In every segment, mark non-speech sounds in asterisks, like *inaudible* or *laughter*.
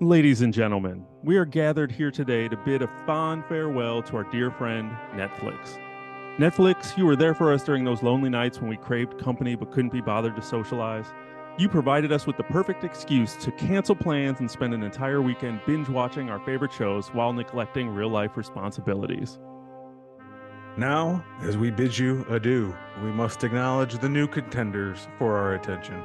Ladies and gentlemen, we are gathered here today to bid a fond farewell to our dear friend, Netflix. Netflix, you were there for us during those lonely nights when we craved company but couldn't be bothered to socialize. You provided us with the perfect excuse to cancel plans and spend an entire weekend binge watching our favorite shows while neglecting real life responsibilities. Now, as we bid you adieu, we must acknowledge the new contenders for our attention.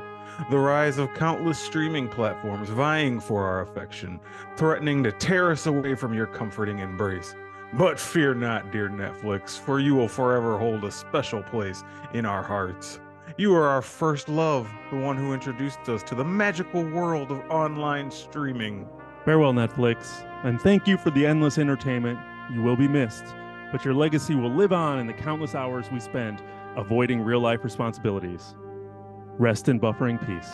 The rise of countless streaming platforms vying for our affection, threatening to tear us away from your comforting embrace. But fear not, dear Netflix, for you will forever hold a special place in our hearts. You are our first love, the one who introduced us to the magical world of online streaming. Farewell, Netflix, and thank you for the endless entertainment. You will be missed, but your legacy will live on in the countless hours we spend avoiding real life responsibilities. Rest in buffering peace.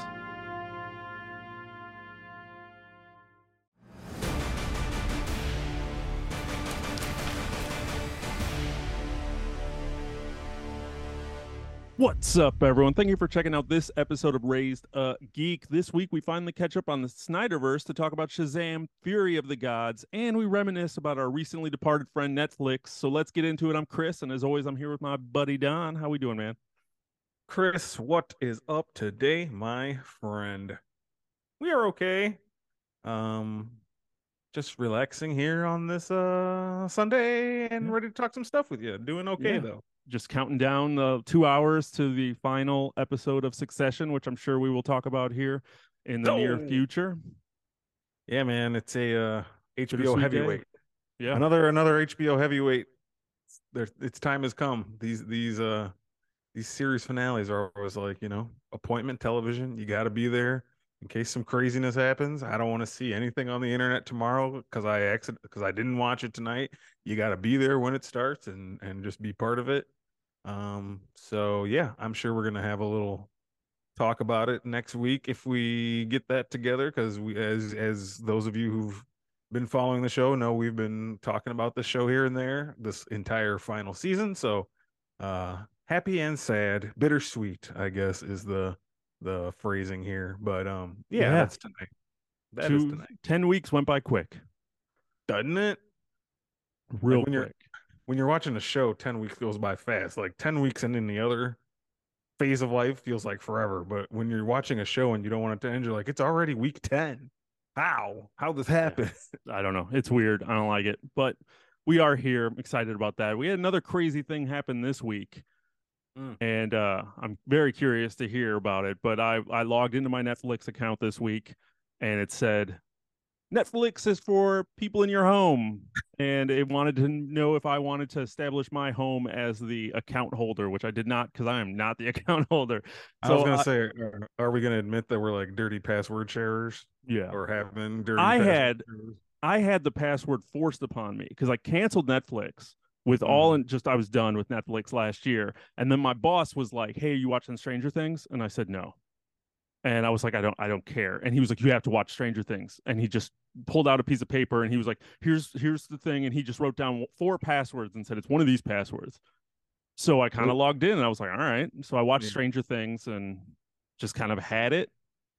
What's up, everyone? Thank you for checking out this episode of Raised a Geek. This week, we finally catch up on the Snyderverse to talk about Shazam Fury of the Gods, and we reminisce about our recently departed friend Netflix. So let's get into it. I'm Chris, and as always, I'm here with my buddy Don. How we doing, man? Chris, what is up today, my friend? We are okay. Um, just relaxing here on this uh Sunday and Yeah. ready to talk some stuff with you. Doing okay Yeah. though. Just counting down the two hours to the final episode of Succession, which I'm sure we will talk about here in the near Oh. future. Yeah, man, it's a uh HBO Bittersweet day. heavyweight. Yeah. Another another HBO heavyweight. There, its time has come. These these uh these series finales are always like you know appointment television. You got to be there in case some craziness happens. I don't want to see anything on the internet tomorrow because I accident because I didn't watch it tonight. You got to be there when it starts and and just be part of it. Um. So yeah, I'm sure we're gonna have a little talk about it next week if we get that together because we as as those of you who've been following the show know we've been talking about the show here and there this entire final season so uh happy and sad bittersweet i guess is the the phrasing here but um yeah, Yeah. that's tonight That is Two- tonight 10 weeks went by quick, doesn't it real when you're- quick. when you're watching a show 10 weeks goes by fast like 10 weeks and in the other phase of life feels like forever but when you're watching a show and you don't want it to end you're like it's already week 10 how how this happen *laughs* I don't know. It's weird. I don't like it, but we are here. I'm excited about that. We had another crazy thing happen this week. Mm. And uh, I'm very curious to hear about it. But I, I logged into my Netflix account this week and it said Netflix is for people in your home. And it wanted to know if I wanted to establish my home as the account holder, which I did not because I am not the *laughs* account holder. I was gonna I- say, are, are we gonna admit that we're like dirty password sharers Yeah. or have been dirty? I password had- sharers? I had the password forced upon me because I canceled Netflix with all and just I was done with Netflix last year. And then my boss was like, Hey, are you watching Stranger Things? And I said no. And I was like, I don't I don't care. And he was like, You have to watch Stranger Things. And he just pulled out a piece of paper and he was like, Here's here's the thing. And he just wrote down four passwords and said, It's one of these passwords. So I kind of logged in and I was like, All right. So I watched Yeah. Stranger Things and just kind of had it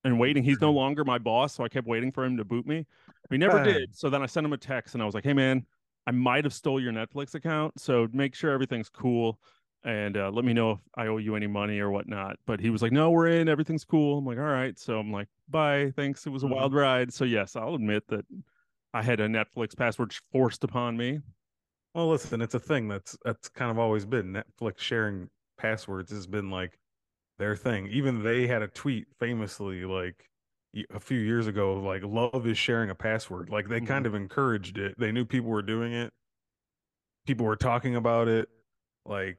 and waiting. He's no Mhm. longer my boss, so I kept waiting for him to boot me. He never did. So then I sent him a text and I was like, "Hey man, I might have stole your Netflix account, so make sure everything's cool and uh, let me know if I owe you any money or whatnot." But he was like, "No, we're in. Everything's cool." I'm like, "All right." So I'm like, "Bye. Thanks. It was a Mhm. wild ride." So yes, I'll admit that I had a Netflix password forced upon me. Well, listen, it's a thing that's that's kind of always been Netflix sharing passwords has been like their thing. Even they had a tweet famously like a few years ago, like love is sharing a password. Like they kind mm-hmm. of encouraged it. They knew people were doing it. People were talking about it. Like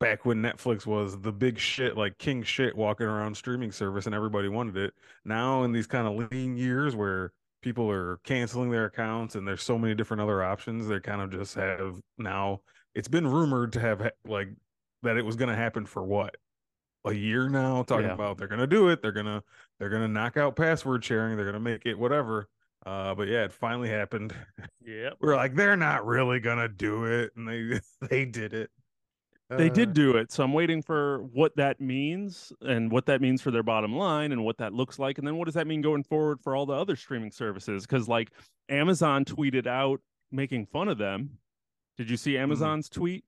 back when Netflix was the big shit, like king shit walking around streaming service and everybody wanted it. Now in these kind of lean years where people are canceling their accounts and there's so many different other options, they kind of just have now it's been rumored to have like that it was going to happen for what? A year now talking Yeah. about they're going to do it, they're going to they're going to knock out password sharing, they're going to make it whatever. Uh but yeah, it finally happened. Yeah, *laughs* We're like they're not really going to do it and they *laughs* they did it. They Uh, did do it. So I'm waiting for what that means and what that means for their bottom line and what that looks like. And then what does that mean going forward for all the other streaming services? Because like Amazon tweeted out making fun of them. Did you see Amazon's tweet?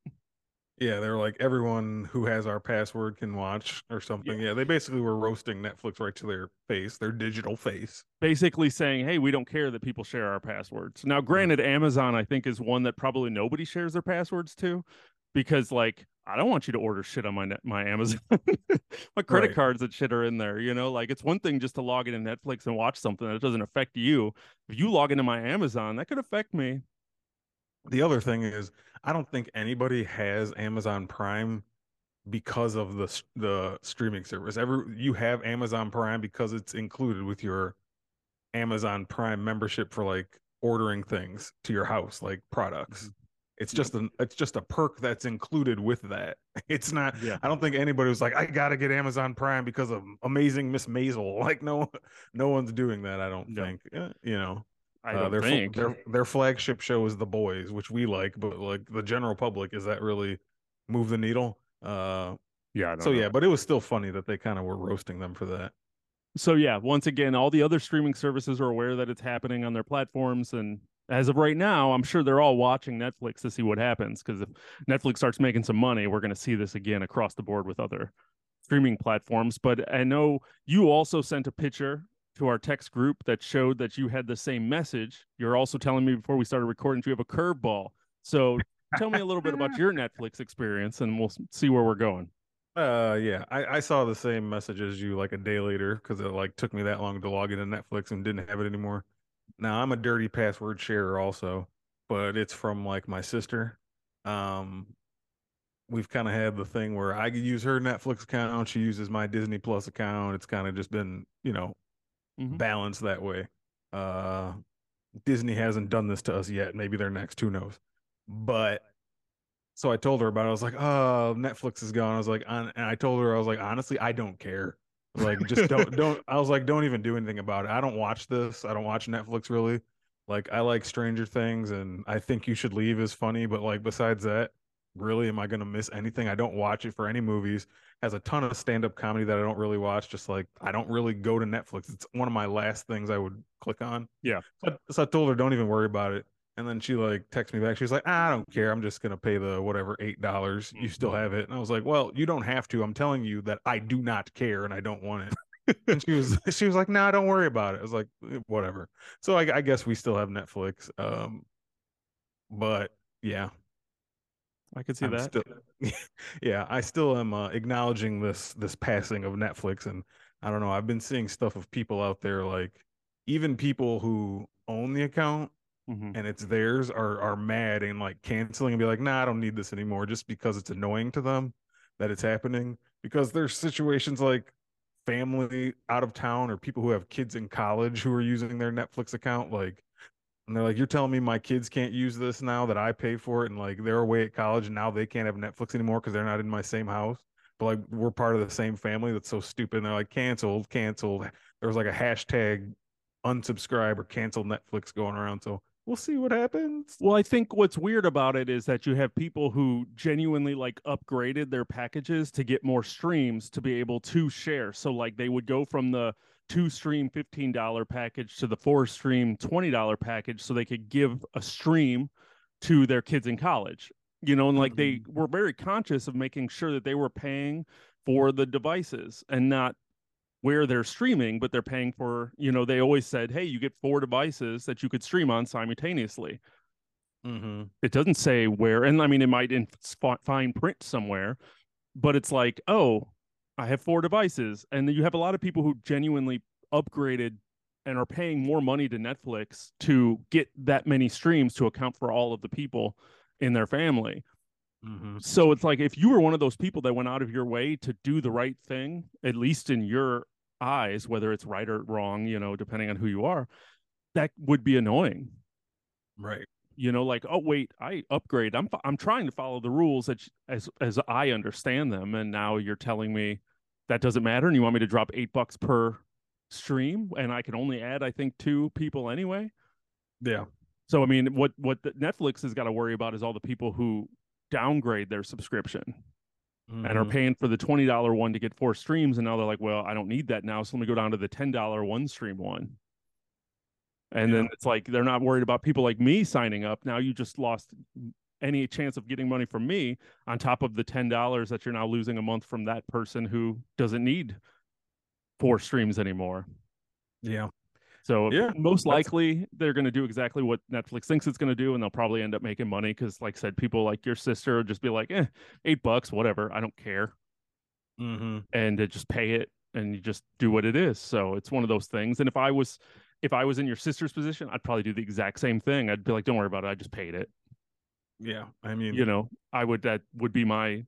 Yeah, they're like everyone who has our password can watch or something. Yeah. they basically were roasting Netflix right to their face, their digital face. Basically saying, hey, we don't care that people share our passwords. Now, granted, Amazon, I think, is one that probably nobody shares their passwords to because like I don't want you to order shit on my net, my Amazon, *laughs* my credit Right. cards and shit are in there. You know, like it's one thing just to log into Netflix and watch something that doesn't affect you. If you log into my Amazon, that could affect me. The other thing is, I don't think anybody has Amazon Prime because of the the streaming service. Every you have Amazon Prime because it's included with your Amazon Prime membership for like ordering things to your house, like products. It's just an it's just a perk that's included with that. *laughs* It's not. Yeah. I don't think anybody was like, I gotta get Amazon Prime because of Amazing Miss Maisel. *laughs* Like no, no one's doing that. I don't No. think. Uh, You know. I Uh, don't their, think. their their flagship show is The Boys, which we like, but like the general public, is that really move the needle? Uh, yeah. I don't so know. yeah, but it was still funny that they kind of were roasting them for that. so yeah once again all the other streaming services are aware that it's happening on their platforms and as of right now i'm sure they're all watching netflix to see what happens because if netflix starts making some money we're going to see this again across the board with other streaming platforms but i know you also sent a picture to our text group that showed that you had the same message you're also telling me before we started recording you have a curveball so tell me a little bit about your *laughs* netflix experience and we'll see where we're going Uh, yeah, I, I saw the same message as you like a day later because it like took me that long to log into Netflix and didn't have it anymore. Now I'm a dirty password sharer also, but it's from like my sister. Um, we've kind of had the thing where I could use her Netflix account, she uses my Disney Plus account. It's kind of just been, you know, Mhm. balanced that way. Uh, Disney hasn't done this to us yet. Maybe they're next. Who knows? But so I told her about it. I was like, "Oh, Netflix is gone." I was like, and I told her I was like, "Honestly, I don't care. Like, just *laughs* don't don't." I was like, "Don't even do anything about it. I don't watch this. I don't watch Netflix really. Like, I like Stranger Things, and I think you should leave is funny. But like, besides that, really, am I gonna miss anything? I don't watch it for any movies. Has a ton of stand up comedy that I don't really watch. Just like I don't really go to Netflix. It's one of my last things I would click on. Yeah. So, I- so I told her, "Don't even worry about it." And then she like texted me back. She's like, "Ah, I don't care. I'm just gonna pay the whatever eight dollars. You still have it." And I was like, "Well, you don't have to. I'm telling you that I do not care and I don't want it." *laughs* and she was *laughs* she was like, "Nah, don't worry about it." I was like, "Eh, "Whatever." So I, I guess we still have Netflix. Um, but yeah, i could see I'm that still, *laughs* yeah, I still am uh, acknowledging this this passing of Netflix, and I don't know. I've been seeing stuff of people out there, like even people who own the account Mhm. and it's theirs are are mad and like canceling and be like, nah, I don't need this anymore, just because it's annoying to them that it's happening. Because there's situations like family out of town or people who have kids in college who are using their Netflix account, like, and they're like, you're telling me my kids can't use this now that I pay for it, and like they're away at college and now they can't have Netflix anymore because they're not in my same house. But like we're part of the same family. That's so stupid. And they're like, canceled, canceled. There was like a hashtag unsubscribe or cancel Netflix going around. So we'll see what happens. Well, I think what's weird about it is that you have people who genuinely like upgraded their packages to get more streams to be able to share. So like they would go from the two stream $15 package to the four stream $20 package so they could give a stream to their kids in college. You know, and like they were very conscious of making sure that they were paying for the devices and not where they're streaming, but they're paying for, you know, they always said, hey, you get four devices that you could stream on simultaneously Mm-hmm. it doesn't say where and i mean it might in fine print somewhere but it's like oh i have four devices and then you have a lot of people who genuinely upgraded and are paying more money to netflix to get that many streams to account for all of the people in their family Mm-hmm. so it's like if you were one of those people that went out of your way to do the right thing at least in your eyes whether it's right or wrong you know depending on who you are that would be annoying Right. you know like oh wait i upgrade i'm i'm trying to follow the rules that as as i understand them and now you're telling me that doesn't matter and you want me to drop 8 bucks per stream and i can only add i think two people anyway Yeah. so i mean what what the netflix has got to worry about is all the people who downgrade their subscription and are Mhm. paying for the twenty dollar one to get four streams, and now they're like, well, I don't need that now, so let me go down to the ten dollar one stream one. And then it's like they're not worried about people like me signing up. Now you just lost any chance of getting money from me on top of the ten dollars that you're now losing a month from that person who doesn't need four streams anymore. Yeah. So Yeah, most likely they're going to do exactly what Netflix thinks it's going to do, and they'll probably end up making money because, like I said, people like your sister will just be like, "Eh, eight bucks, whatever, I don't care," Mm-hmm. and they just pay it, and you just do what it is. So it's one of those things. And if I was, if I was in your sister's position, I'd probably do the exact same thing. I'd be like, "Don't worry about it, I just paid it." Yeah. I mean, You know, I would. That would be my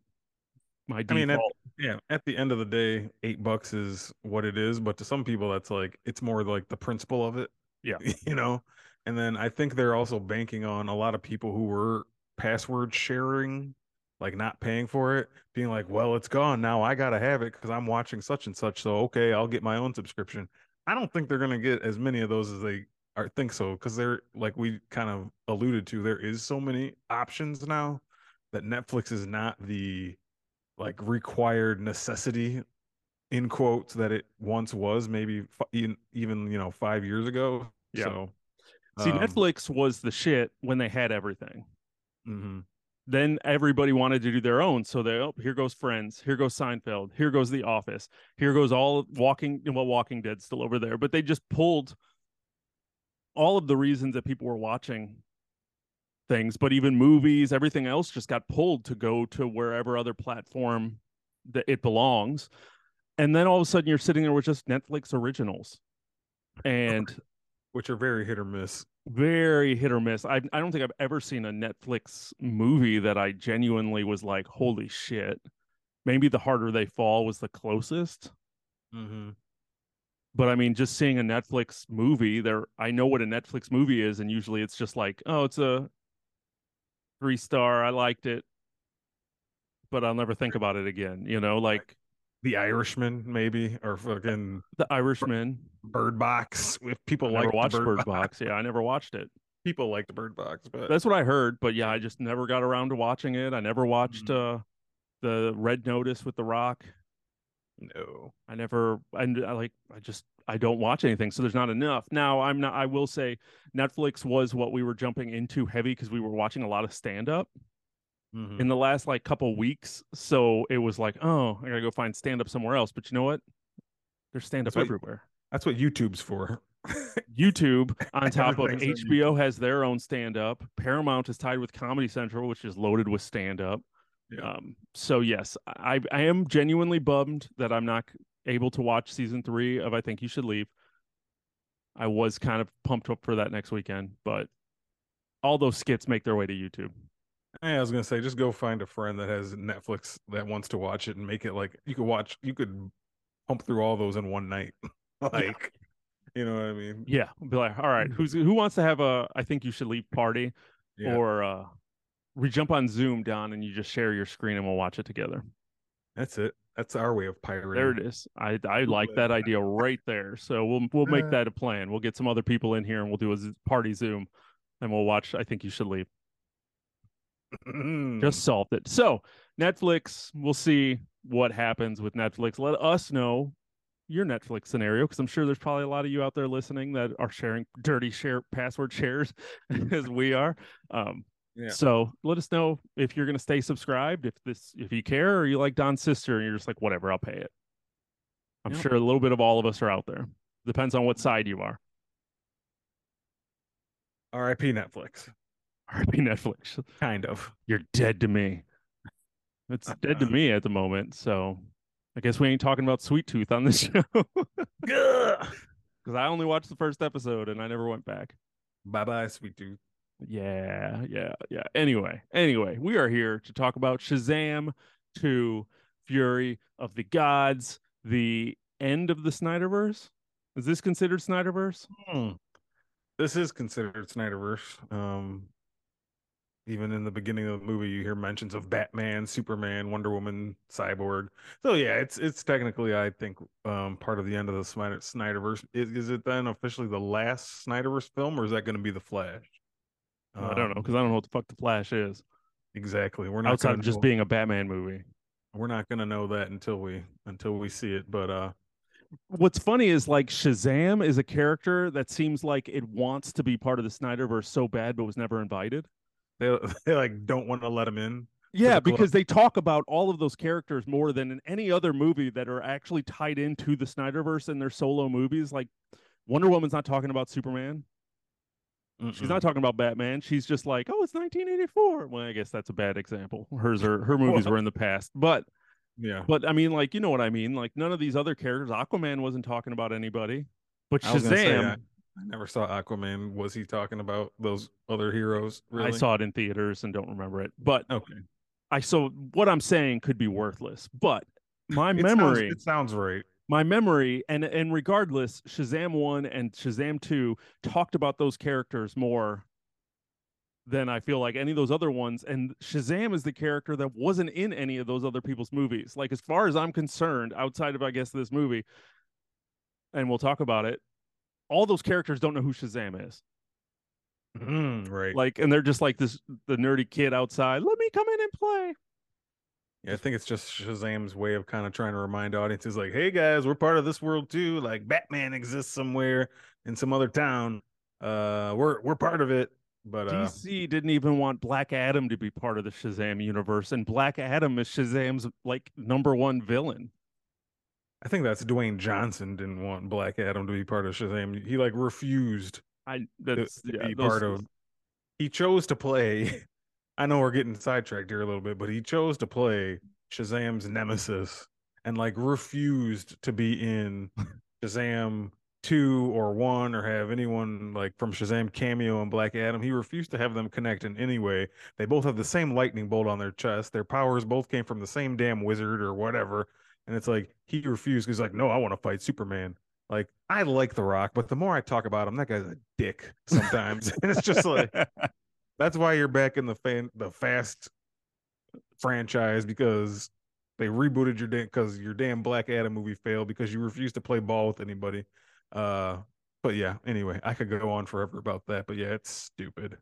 my I default. mean, at, yeah, at the end of the day, eight bucks is what it is. But to some people, that's like it's more like the principle of it. Yeah. *laughs* you know. And then I think they're also banking on a lot of people who were password sharing, like not paying for it, being like, "Well, it's gone now. I gotta have it because I'm watching such and such. So okay, I'll get my own subscription." I don't think they're gonna get as many of those as they are think so because they're like we kind of alluded to. There is so many options now that Netflix is not the like required necessity in quotes that it once was maybe f- even, even you know 5 years ago Yeah. so See, um, Netflix was the shit when they had everything. mhm. then everybody wanted to do their own. So they, oh, here goes Friends, here goes Seinfeld, here goes The Office, here goes all Walking. Well, Walking Dead still over there, but they just pulled all of the reasons that people were watching things, but even movies, everything else just got pulled to go to wherever other platform that it belongs. And then all of a sudden, you're sitting there with just Netflix originals, and which are very hit or miss very hit or miss. I I don't think I've ever seen a Netflix movie that I genuinely was like, holy shit. Maybe The Harder They Fall was the closest. mm-hmm. But I mean, just seeing a Netflix movie, there I know what a Netflix movie is, and usually it's just like, oh, it's a three star, I liked it, but I'll never think about it again. You know, like the irishman maybe or fucking The Irishman. bird box *laughs* if people I like never watched bird, Bird box. Box. Yeah, I never watched it. people liked bird box but That's what I heard, but yeah, I just never got around to watching it. I never watched Mhm. uh the Red Notice with The Rock. No I never and I like I just I don't watch anything, so there's not enough. Now I'm not I will say Netflix was what we were jumping into heavy because we were watching a lot of stand up Mhm. in the last like couple weeks. So it was like, oh, I gotta go find stand up somewhere else. But you know what? There's stand up everywhere. that's what youtube's for YouTube *laughs* on top of HBO has their own stand up. Paramount is tied with Comedy Central, which is loaded with stand up. Yeah. Um, so yes, I I am genuinely bummed that I'm not able to watch season three of I Think You Should Leave. I was kind of pumped up for that next weekend, but all those skits make their way to YouTube. Hey, I was gonna say, just go find a friend that has Netflix that wants to watch it and make it like you could watch. You could pump through all those in one night, *laughs* like you know what I mean? Yeah, be like, all right, who's who wants to have a I Think You Should Leave party, Yeah. or uh, we jump on Zoom, Don, and you just share your screen and we'll watch it together. That's it. That's our way of pirating. There it is. I I like that idea right there. So we'll we'll make that a plan. We'll get some other people in here and we'll do a party Zoom, and we'll watch. I think you should leave. *clears throat* Just solved it. So Netflix. We'll see what happens with Netflix. Let us know your Netflix scenario because I'm sure there's probably a lot of you out there listening that are sharing dirty share password shares *laughs* as we are. Um, Yeah. So let us know if you're going to stay subscribed, if this, if you care, or you like Don's sister, and you're just like, whatever, I'll pay it. I'm Yep. sure a little bit of all of us are out there. Depends on what side you are. R.I.P. Netflix. RIP Netflix. Kind of. You're dead to me. It's dead to *laughs* me at the moment. So I guess we ain't talking about Sweet Tooth on this *laughs* show because *laughs* I only watched the first episode and I never went back. Bye bye, sweet dude. Yeah, yeah, yeah. Anyway, anyway, we are here to talk about Shazam 2 Fury of the Gods, the end of the Snyderverse. Is this considered Snyderverse? Hmm. This is considered Snyderverse. Um, even in the beginning of the movie, you hear mentions of Batman, Superman, Wonder Woman, Cyborg. So yeah, it's it's technically, I think, um, part of the end of the Snyder Snyderverse. Is, is it then officially the last Snyderverse film, or is that going to be the Flash? I don't know Um, because I don't know what the fuck the Flash is Exactly. We're not outside of just know- being a Batman movie. we're not gonna know that until we until we see it. But uh, What's funny is like Shazam is a character that seems like it wants to be part of the Snyderverse so bad, but was never invited. they *laughs* they like don't want to let him in. Yeah, the because they talk about all of those characters more than in any other movie that are actually tied into the Snyderverse in their solo movies. Like Wonder Woman's not talking about Superman. She's Mm-mm. not talking about Batman. She's just like, oh, it's 1984. Well, I guess that's a bad example. Hers are her movies were in the past, but Yeah, but I mean, like you know what I mean. Like none of these other characters. Aquaman wasn't talking about anybody, but I say, Shazam. I, I never saw Aquaman. Was he talking about those other heroes? Really? I saw it in theaters and don't remember it. But Okay, I so what I'm saying could be worthless, but my It sounds- memory, it sounds right. My memory, and and regardless, Shazam one and Shazam two talked about those characters more than I feel like any of those other ones. And Shazam is the character that wasn't in any of those other people's movies. Like as far as I'm concerned, outside of I guess this movie, and we'll talk about it. All those characters don't know who Shazam is. Mm, right. Like, and they're just like this the nerdy kid outside. Let me come in and play. Yeah, I think it's just Shazam's way of kind of trying to remind audiences, like, "Hey guys, we're part of this world too. Like, Batman exists somewhere in some other town. Uh, we're we're part of it." But uh, DC didn't even want Black Adam to be part of the Shazam universe, and Black Adam is Shazam's like number one villain. I think that's Dwayne Johnson didn't want Black Adam to be part of Shazam. He like refused I to, that's to yeah, be those- part of. He chose to play. I know we're getting sidetracked here a little bit, but he chose to play Shazam's nemesis and like refused to be in *laughs* Shazam two or one or have anyone like from Shazam cameo and Black Adam. He refused to have them connect in any way. They both have the same lightning bolt on their chest. Their powers both came from the same damn wizard or whatever. And it's like he refused. He's like, no, I want to fight Superman. Like I like The Rock, but the more I talk about him, that guy's a dick sometimes. *laughs* and it's just like *laughs* that's why you're back in the fan the Fast franchise because they rebooted your damn because your damn Black Adam movie failed because you refused to play ball with anybody. Uh, but yeah. Anyway, I could go on forever about that, but yeah, it's stupid.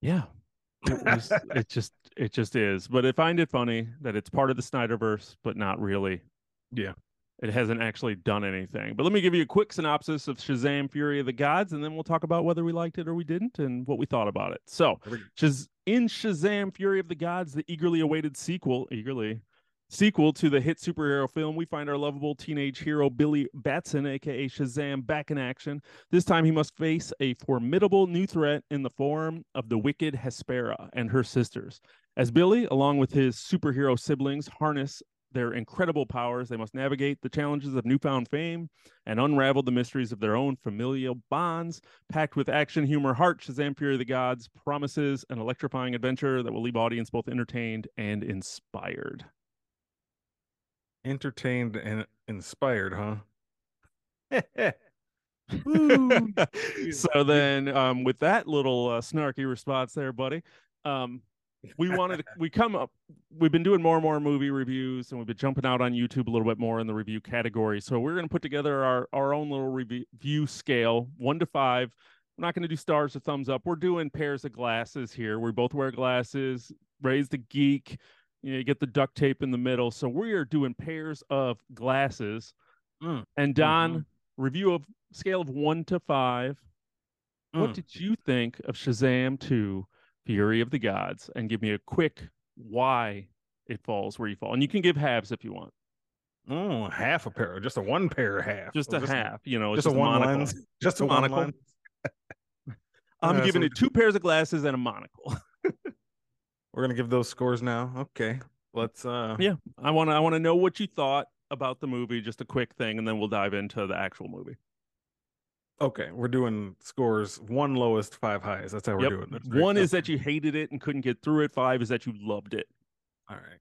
yeah, *laughs* it, was, it just it just is. But I find it funny that it's part of the Snyderverse, but not really. Yeah. It hasn't actually done anything. But let me give you a quick synopsis of Shazam Fury of the Gods, and then we'll talk about whether we liked it or we didn't and what we thought about it. So, There we go. Shaz- in Shazam Fury of the Gods, the eagerly awaited sequel, eagerly sequel to the hit superhero film, we find our lovable teenage hero Billy Batson, aka Shazam, back in action. This time he must face a formidable new threat in the form of the wicked Hespera and her sisters. As Billy, along with his superhero siblings, harness their incredible powers, they must navigate the challenges of newfound fame and unravel the mysteries of their own familial bonds. Packed with action, humor, heart, Shazam Fury of the Gods promises an electrifying adventure that will leave audience both entertained and inspired. Entertained and inspired, huh? *laughs* *laughs* So then, um, with that little uh, snarky response there, buddy, um, we wanted to, *laughs* we come up. We've been doing more and more movie reviews, and we've been jumping out on YouTube a little bit more in the review category. So we're going to put together our our own little review scale, one to five. We're not going to do stars or thumbs up. We're doing pairs of glasses here. We both wear glasses. Raised a Geek. You know, you get the duct tape in the middle. So we are doing pairs of glasses. Mm, And Don, mhm. review of scale of one to five. What Mm. did you think of Shazam 2 Fury of the Gods? And give me a quick why it falls where you fall. And you can give halves if you want. Oh, half a pair, just a one pair half, Just a half, you know, it's just, a one monocle. lens, just a one monocle. lens. *laughs* *laughs* I'm Yeah, giving so- it two pairs of glasses and a monocle. *laughs* We're gonna give those scores now. Okay, let's. uh yeah. I want to I want to know what you thought about the movie, just a quick thing, and then we'll dive into the actual movie. Okay, we're doing scores one lowest, five highs. That's how we're Yep. doing this. right? One is that you hated it and couldn't get through it. Five is that you loved it. All right.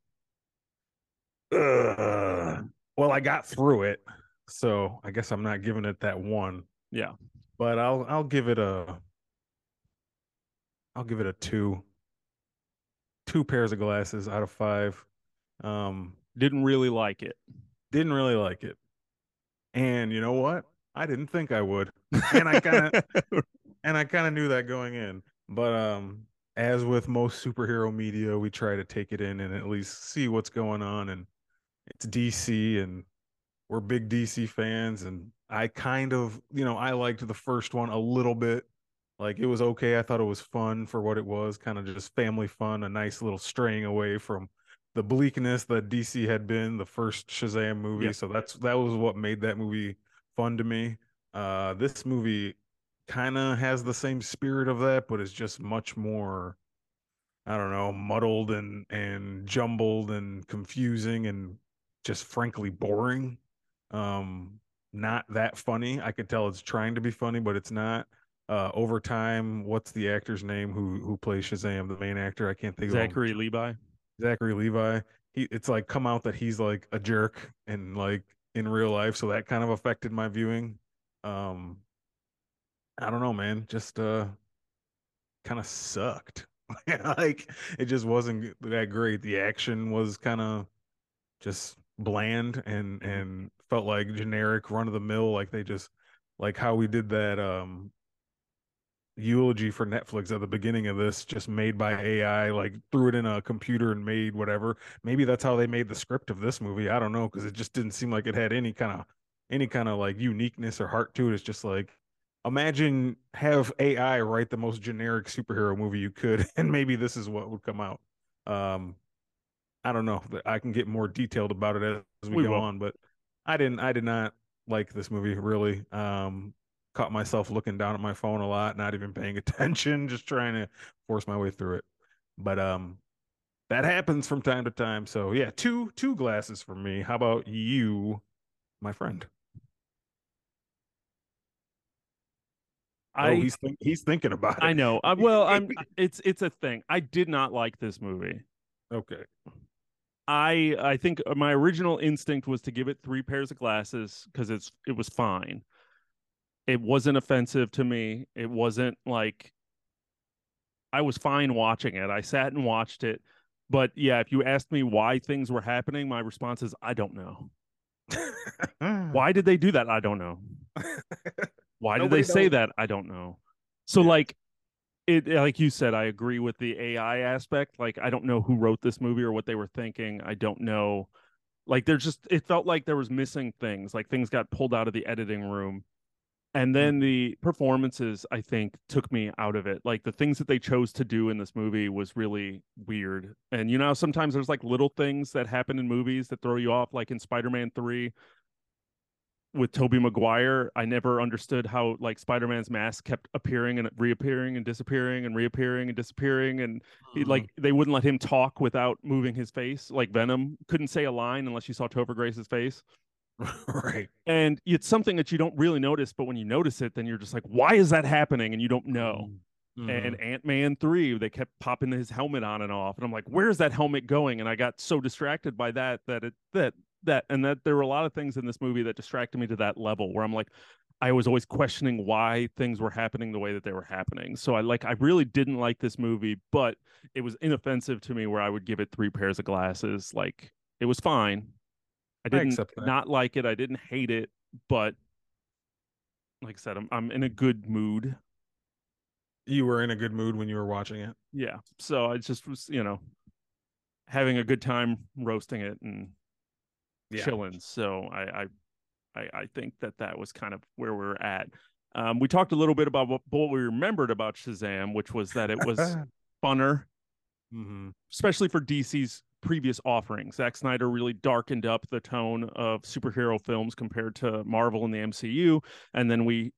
Ugh. Well, I got through it, so I guess I'm not giving it that one. Yeah. But I'll I'll give it a I'll give it a two. Two pairs of glasses out of five. Um, Didn't really like it. didn't really like it. And you know what? I didn't think I would. *laughs* And I kind of *laughs* and I kind of knew that going in. But um as with most superhero media, we try to take it in and at least see what's going on. And it's DC, and we're big DC fans. And I kind of, you know, I liked the first one a little bit. Like it was okay. I thought it was fun for what it was, kind of just family fun, a nice little straying away from the bleakness that DC had been the first Shazam movie. So that's that was what made that movie fun to me. Uh, this movie kind of has the same spirit of that, but it's just much more, I don't know, muddled and and jumbled and confusing and just frankly boring. Um, not that funny. I could tell it's trying to be funny, but it's not. Uh, over time, what's the actor's name who who plays Shazam, the main actor? I can't think Zachary of Zachary Levi. Zachary Levi. He it's like come out that he's like a jerk and like in real life, so that kind of affected my viewing. Um, I don't know, man. Just uh, kind of sucked. *laughs* like it just wasn't that great. The action was kind of just bland and and felt like generic run of the mill like they just like how we did that um eulogy for Netflix at the beginning of this, just made by AI, like threw it in a computer and made whatever. Maybe that's how they made the script of this movie. I don't know because it just didn't seem like it had any kind of any kind of like uniqueness or heart to it. It's just like imagine have AI write the most generic superhero movie you could, *laughs* and maybe this is what would come out. Um, I don't know. I can get more detailed about it as we, we go will. on, but I didn't. I did not like this movie really. Um, caught myself looking down at my phone a lot, not even paying *laughs* attention, just trying to force my way through it. But um that happens from time to time. So yeah, two two glasses for me. How about you, my friend? Oh, I, oh, he's think, he's thinking about it. I know. Uh, well, I'm. *laughs* It's it's a thing. I did not like this movie. Okay. I I think my original instinct was to give it three pairs of glasses because it's it was fine it wasn't offensive to me. It wasn't like I was fine watching it. I sat and watched it. But yeah, if you asked me why things were happening, my response is I don't know. *laughs* why did they do that? I don't know. *laughs* Why did they say that? I don't know. So yeah. like it eh, like you said, I agree with the AI aspect. Like I don't know who wrote this movie or what they were thinking. I don't know. Like there's just it felt like there was missing things. Like things got pulled out of the editing room and then the performances i think took me out of it like the things that they chose to do in this movie was really weird and you know sometimes there's like little things that happen in movies that throw you off like in spider-man 3 with Tobey Maguire, I never understood how like Spider-Man's mask kept appearing and reappearing and disappearing and reappearing and disappearing and he, like mm-hmm. they wouldn't let him talk without moving his face. Like Venom couldn't say a line unless you saw Topher Grace's face. *laughs* right. And it's something that you don't really notice, but when you notice it, then you're just like, why is that happening? And you don't know. Mm-hmm. And Ant Man 3, they kept popping his helmet on and off. And I'm like, where's that helmet going? And I got so distracted by that that it that that and that there were a lot of things in this movie that distracted me to that level where I'm like, I was always questioning why things were happening the way that they were happening. So I like I really didn't like this movie, but it was inoffensive to me where I would give it three pairs of glasses. Like it was fine. I didn't I not like it. I didn't hate it, but like I said, I'm I'm in a good mood. You were in a good mood when you were watching it. Yeah. So I just was, you know, having a good time roasting it and yeah. chilling. So I, I, I, I think that that was kind of where we were at. Um, we talked a little bit about what, what we remembered about Shazam, which was that it was *laughs* funner, mm-hmm. especially for DC's previous offerings. Zack Snyder really darkened up the tone of superhero films compared to Marvel and the MCU. And then we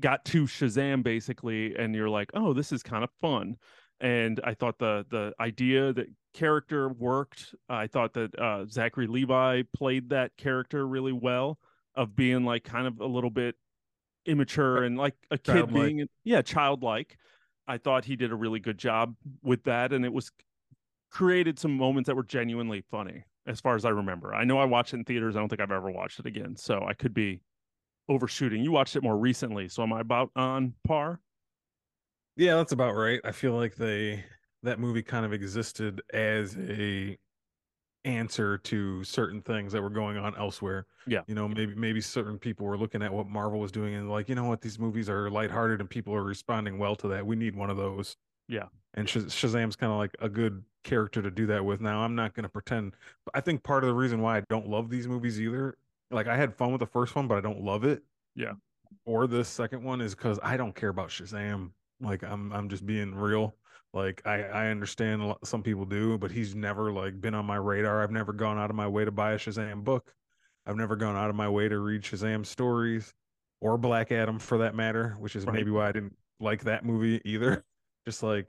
got to Shazam basically, and you're like, oh, this is kind of fun. And I thought the the idea that character worked. I thought that uh, Zachary Levi played that character really well of being like kind of a little bit immature and like a kid childlike. being yeah childlike. I thought he did a really good job with that, and it was created some moments that were genuinely funny, as far as I remember. I know I watched it in theaters. I don't think I've ever watched it again, so I could be overshooting. You watched it more recently, so am I about on par? Yeah, that's about right. I feel like they that movie kind of existed as a answer to certain things that were going on elsewhere. Yeah. You know, maybe maybe certain people were looking at what Marvel was doing and like, you know what, these movies are lighthearted and people are responding well to that. We need one of those. Yeah. And Shaz- Shazam's kind of like a good character to do that with. Now, I'm not going to pretend. I think part of the reason why I don't love these movies either, like I had fun with the first one, but I don't love it. Yeah. Or the second one is because I don't care about Shazam. Like I'm, I'm just being real. Like I, I understand a lot, some people do, but he's never like been on my radar. I've never gone out of my way to buy a Shazam book. I've never gone out of my way to read Shazam stories or Black Adam for that matter, which is Right. maybe why I didn't like that movie either. *laughs* Just like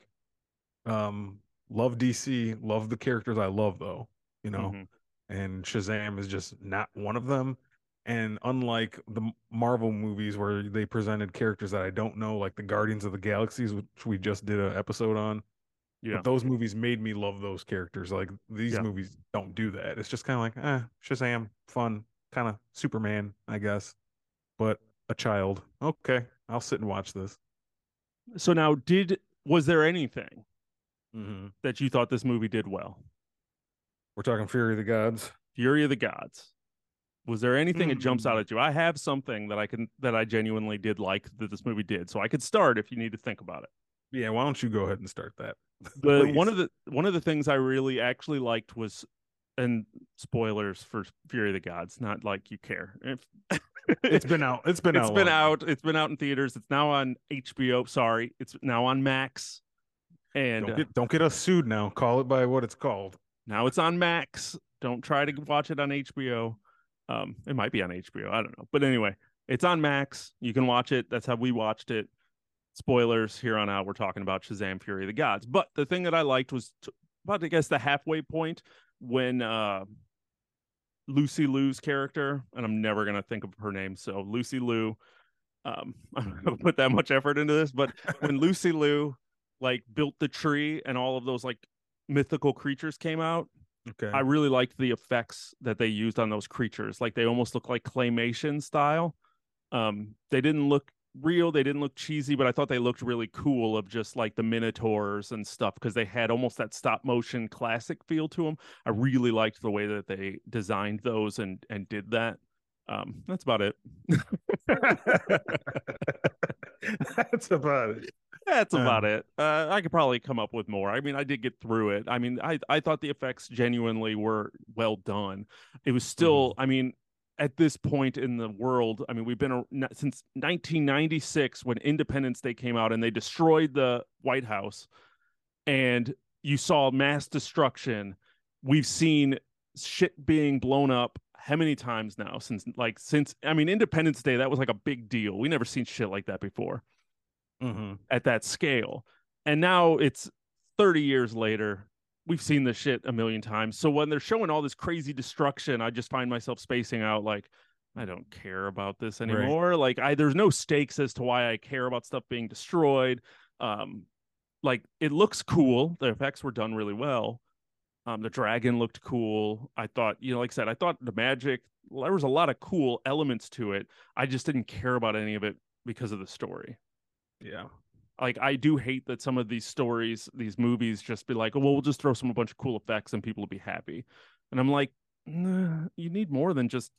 um love DC, love the characters I love though, you know. Mhm. And Shazam is just not one of them. And unlike the Marvel movies where they presented characters that I don't know, like the Guardians of the Galaxies, which we just did an episode on, Yeah. but those movies made me love those characters. Like these Yeah. movies don't do that. It's just kind of like, eh, Shazam, fun, kind of Superman, I guess, but a child. Okay, I'll sit and watch this. So now, did was there anything Mm-hmm. that you thought this movie did well? We're talking Fury of the Gods. Fury of the Gods. Was there anything that jumps out Mm. at you? I have something that I can that I genuinely did like that this movie did. So I could start if you need to think about it. Yeah, why don't you go ahead and start that? *laughs* But one of the one of the things I really actually liked was and spoilers for Fury of the Gods, not like you care. If *laughs* it's been out. It's been it's out. been long. out. It's been out in theaters. It's now on HBO. Sorry, it's now on Max, and Don't uh, get, don't get us sued now. Call it by what it's called. now it's on Max. Don't try to watch it on HBO. Um, it might be on HBO. I don't know, but anyway, it's on Max. You can watch it. That's how we watched it. Spoilers here on out. We're talking about Shazam: Fury of the Gods. But the thing that I liked was t- about, I guess, the halfway point when uh, Lucy Liu's character, and I'm never gonna think of her name. So Lucy Liu. Um, I'm not gonna put that much effort into this, but when *laughs* Lucy Liu like built the tree and all of those like mythical creatures came out, Okay. I really liked the effects that they used on those creatures. Like they almost look like claymation style. Um, they didn't look real, they didn't look cheesy, but I thought they looked really cool of just like the minotaurs and stuff because they had almost that stop motion classic feel to them. I really liked the way that they designed those and and did that. Um, that's about it. *laughs* That's about it. That's Um, about it. Uh, I could probably come up with more. I mean, I did get through it. I mean, I I thought the effects genuinely were well done. It was still, I mean, at this point in the world, I mean, we've been a, since 1996 when Independence Day came out and they destroyed the White House, and you saw mass destruction. We've seen shit being blown up how many times now since like since I mean Independence Day that was like a big deal. We never seen shit like that before Mm-hmm. at that scale. And now it's 30 years later. We've seen this shit a million times. So when they're showing all this crazy destruction, I just find myself spacing out like I don't care about this Right. anymore. Like I there's no stakes as to why I care about stuff being destroyed. Um like it looks cool. The effects were done really well. Um the dragon looked cool. I thought, you know, like I said, I thought the magic there was a lot of cool elements to it. I just didn't care about any of it because of the story Yeah. like I do hate that some of these stories, these movies, just be like, oh, well, we'll just throw some a bunch of cool effects and people will be happy. And I'm like, nah, you need more than just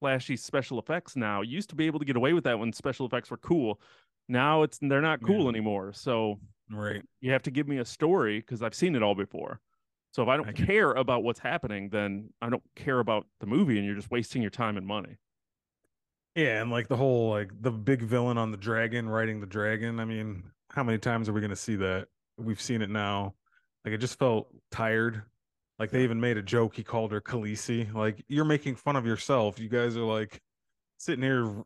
flashy special effects now. You used to be able to get away with that when special effects were cool. Now it's they're not cool Yeah. anymore. So Right. you have to give me a story because I've seen it all before. So if I don't I care about what's happening, then I don't care about the movie, and you're just wasting your time and money. Yeah, and like the whole like the big villain on the dragon riding the dragon. I mean, how many times are we gonna see that? We've seen it now. Like it just felt tired. Like they even made a joke. He called her Khaleesi. Like you're making fun of yourself. You guys are like sitting here.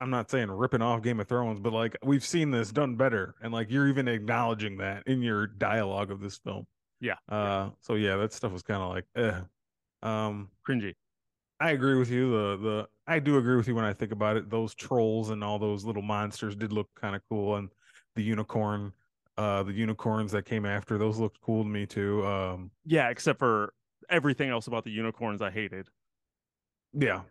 I'm not saying ripping off Game of Thrones, but like we've seen this done better, and like you're even acknowledging that in your dialogue of this film. Yeah. Uh. So yeah, that stuff was kind of like, eh. Um. Cringy. I agree with you. The the I do agree with you when I think about it. Those trolls and all those little monsters did look kind of cool, and the unicorn, uh, the unicorns that came after those looked cool to me too. Um, Yeah, except for everything else about the unicorns I hated. yeah.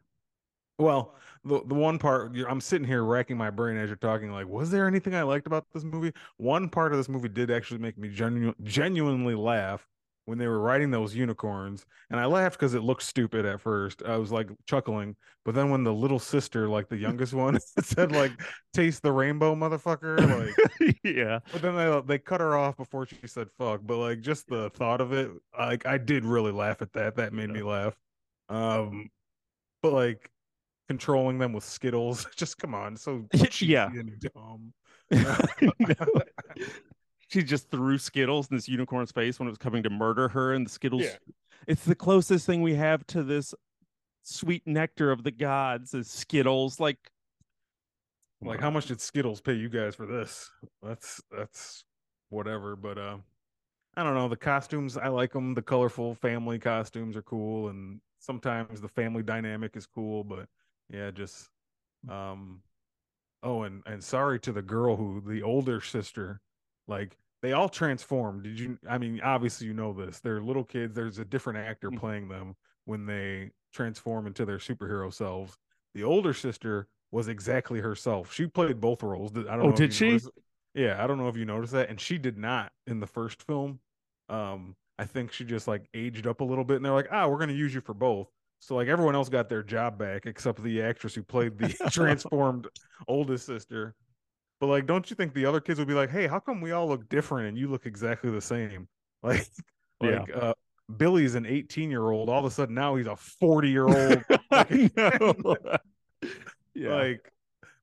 Well, the the one part you're- I'm sitting here racking my brain as you're talking. Like, was there anything I liked about this movie? One part of this movie did actually make me genu- genuinely laugh, when they were riding those unicorns, and I laughed because it looked stupid at first. I was like chuckling, but then when the little sister, like the youngest one, *laughs* said like "taste the rainbow, motherfucker," like *laughs* yeah. But then they they cut her off before she said "fuck." But like just the thought of it, like I did really laugh at that. That made Yeah. me laugh. Um, but like controlling them with Skittles, *laughs* just come on, so Yeah. and dumb. She just threw Skittles in this unicorn's face when it was coming to murder her, and the Skittles. Yeah. It's the closest thing we have to this sweet nectar of the gods is Skittles. Like, like how much did skittles pay you guys for this that's that's whatever but uh i don't know the costumes i like them the colorful family costumes are cool and sometimes the family dynamic is cool but yeah just um oh and and sorry to the girl who the older sister like they all transform did you i mean obviously you know this they're little kids there's a different actor Mm. playing them when they transform into their superhero selves the older sister was exactly herself. She played both roles. I don't Oh, know did she? Yeah, I don't know if you noticed that, and she did not in the first film. Um, I think she just like aged up a little bit, and they're like, "Ah, we're gonna use you for both." So like everyone else got their job back except the actress who played the *laughs* transformed oldest sister. But like, don't you think the other kids would be like, "Hey, how come we all look different and you look exactly the same?" *laughs* Like, Yeah. like uh, Billy's an 18 year old. All of a sudden now he's a 40 year old. Yeah. like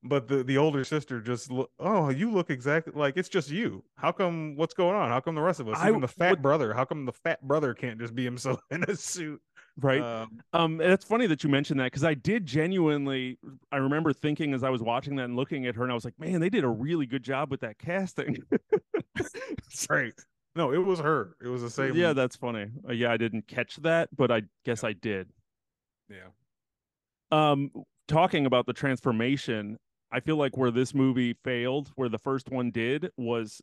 but the the older sister just look oh you look exactly like it's just you how come what's going on how come the rest of us I- even the fat what- brother how come the fat brother can't just be himself *laughs* in a suit right. um, Um, it's funny that you mentioned that because I did genuinely. I remember thinking as I was watching that and looking at her, and I was like, "Man, they did a really good job with that casting." *laughs* right no it was her it was the same yeah, that's funny. Uh, yeah, I didn't catch that, but I guess I did. yeah Um, talking about the transformation, I feel like where this movie failed, where the first one did, was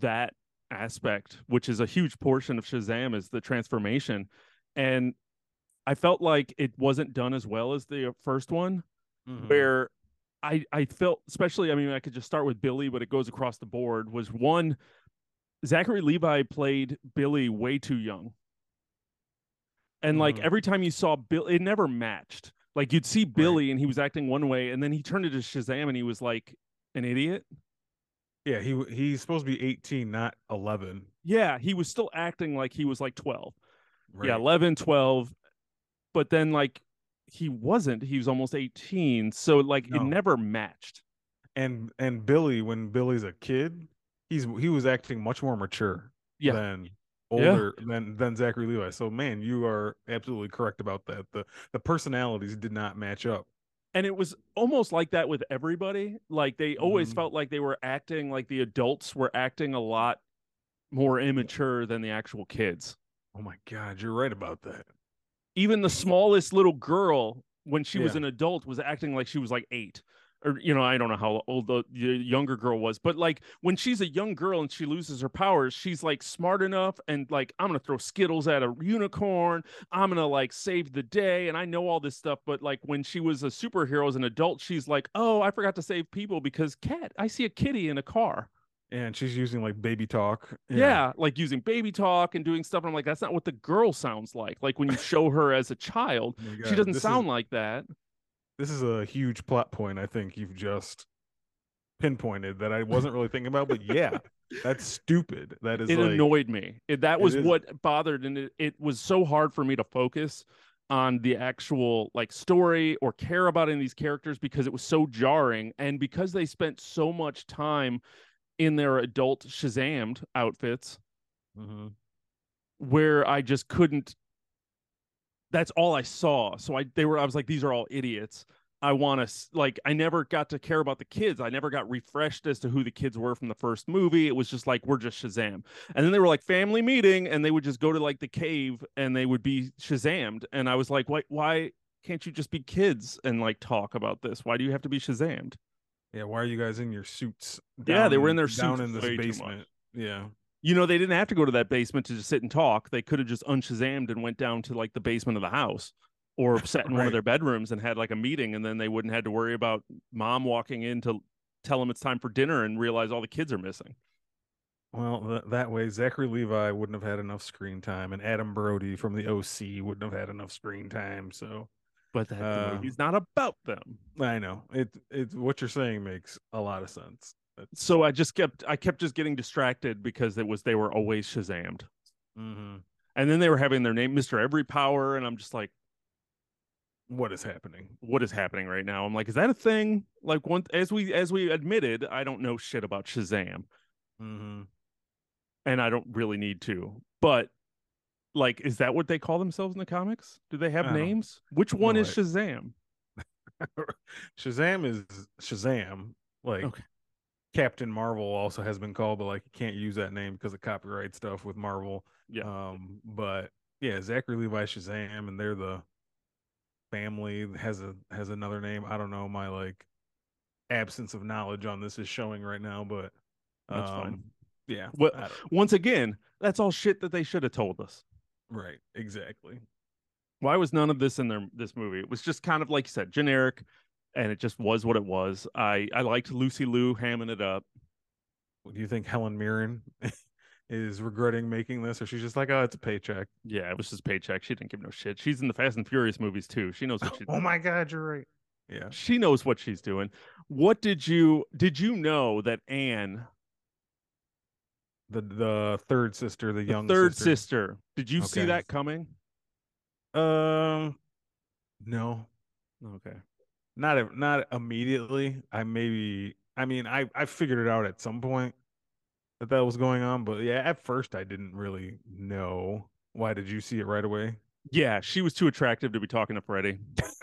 that aspect, which is a huge portion of Shazam, is the transformation, and I felt like it wasn't done as well as the first one. Mhm. where I I felt especially I mean I could just start with Billy but it goes across the board was one Zachary Levi played Billy way too young. And like Mhm. every time you saw Bill it never matched. Like you'd see Billy and he was acting one way and then he turned into Shazam and he was like an idiot. Yeah he he's supposed to be 18 not 11 Yeah, he was still acting like he was like 12. right Yeah, 11, 12. But then like he wasn't. He was almost 18. So like No. it never matched. and and billy when billy's a kid he's he was acting much more mature Yeah. than Yeah. older than than Zachary Levi. So man, you are absolutely correct about that. The the personalities did not match up. And it was almost like that with everybody like they always Mhm. felt like they were acting like the adults were acting a lot more immature than the actual kids Oh my god, you're right about that. even the smallest little girl when she was an adult was acting like she was like eight or you know i don't know how old the, the younger girl was but like when she's a young girl and she loses her powers she's like smart enough and like i'm gonna throw skittles at a unicorn i'm gonna like save the day and i know all this stuff but like when she was a superhero as an adult she's like oh i forgot to save people because cat i see a kitty in a car And she's using like baby talk. yeah. like using baby talk and doing stuff and i'm like that's not what the girl sounds like like when you show her as a child Oh she doesn't this sound Is, like that this is a huge plot point. I think you've just pinpointed that I wasn't really thinking about. But yeah, *laughs* that's stupid. That is it like, annoyed me it, that was what bothered and it, it was so hard for me to focus on the actual like story or care about any of these characters because it was so jarring and because they spent so much time in their adult shazammed outfits Mhm. where i just couldn't that's all i saw so i they were i was like these are all idiots i want to like i never got to care about the kids i never got refreshed as to who the kids were from the first movie it was just like we're just shazam and then they were like family meeting and they would just go to like the cave and they would be shazammed and i was like why why can't you just be kids and like talk about this why do you have to be shazammed Yeah, why are you guys in your suits? Yeah, they were in their suits down in this way too much. basement. Yeah. You know they didn't have to go to that basement to just sit and talk they could have just unshazammed and went down to like the basement of the house or *laughs* sat in one of their bedrooms and had like a meeting and then they wouldn't have to worry about mom walking in to tell them it's time for dinner and realize all the kids are missing Well, th- that way Zachary Levi wouldn't have had enough screen time, and Adam Brody from the OC wouldn't have had enough screen time. So But that Uh, movie's not about them. I know it. It what you're saying makes a lot of sense. So I just kept I kept just getting distracted because it was they were always Shazammed. mhm. And then they were having their name Mr. Every Power, and I'm just like, What is happening? what is happening right now? I'm like, is that a thing? Like one as we as we admitted, I don't know shit about Shazam. Mm-hmm. and I don't really need to. But like, is that what they call themselves in the comics? Do they have names? Which one no, is Shazam? *laughs* Shazam is Shazam. Like Okay. Captain Marvel also has been called, but like you can't use that name because of copyright stuff with Marvel. Yeah. Um, but yeah, Zachary Levi Shazam, and they're the family has a has another name. I don't know. My like absence of knowledge on this is showing right now, but That's um, fine. Yeah. Well, Once again, that's all shit that they should have told us. right. Exactly. Why was none of this in their this movie? It was just kind of like you said, generic, and it just was what it was. I I liked Lucy Liu hamming it up. Do you think Helen Mirren *laughs* is regretting making this, or she's just like, oh, it's a paycheck? Yeah, it was just paycheck. She didn't give no shit. She's in the Fast and Furious movies too. She knows what she's Oh my God, you're right. Yeah. she knows what she's doing. What did you did you know that Anne, The the third sister, the, the young third sister. sister, did you see that coming? Um, no, Okay. Not not immediately. I maybe. I mean, I I figured it out at some point that that was going on, but yeah, at first I didn't really know. Why did you see it right away? Yeah, she was too attractive to be talking to Freddie. *laughs*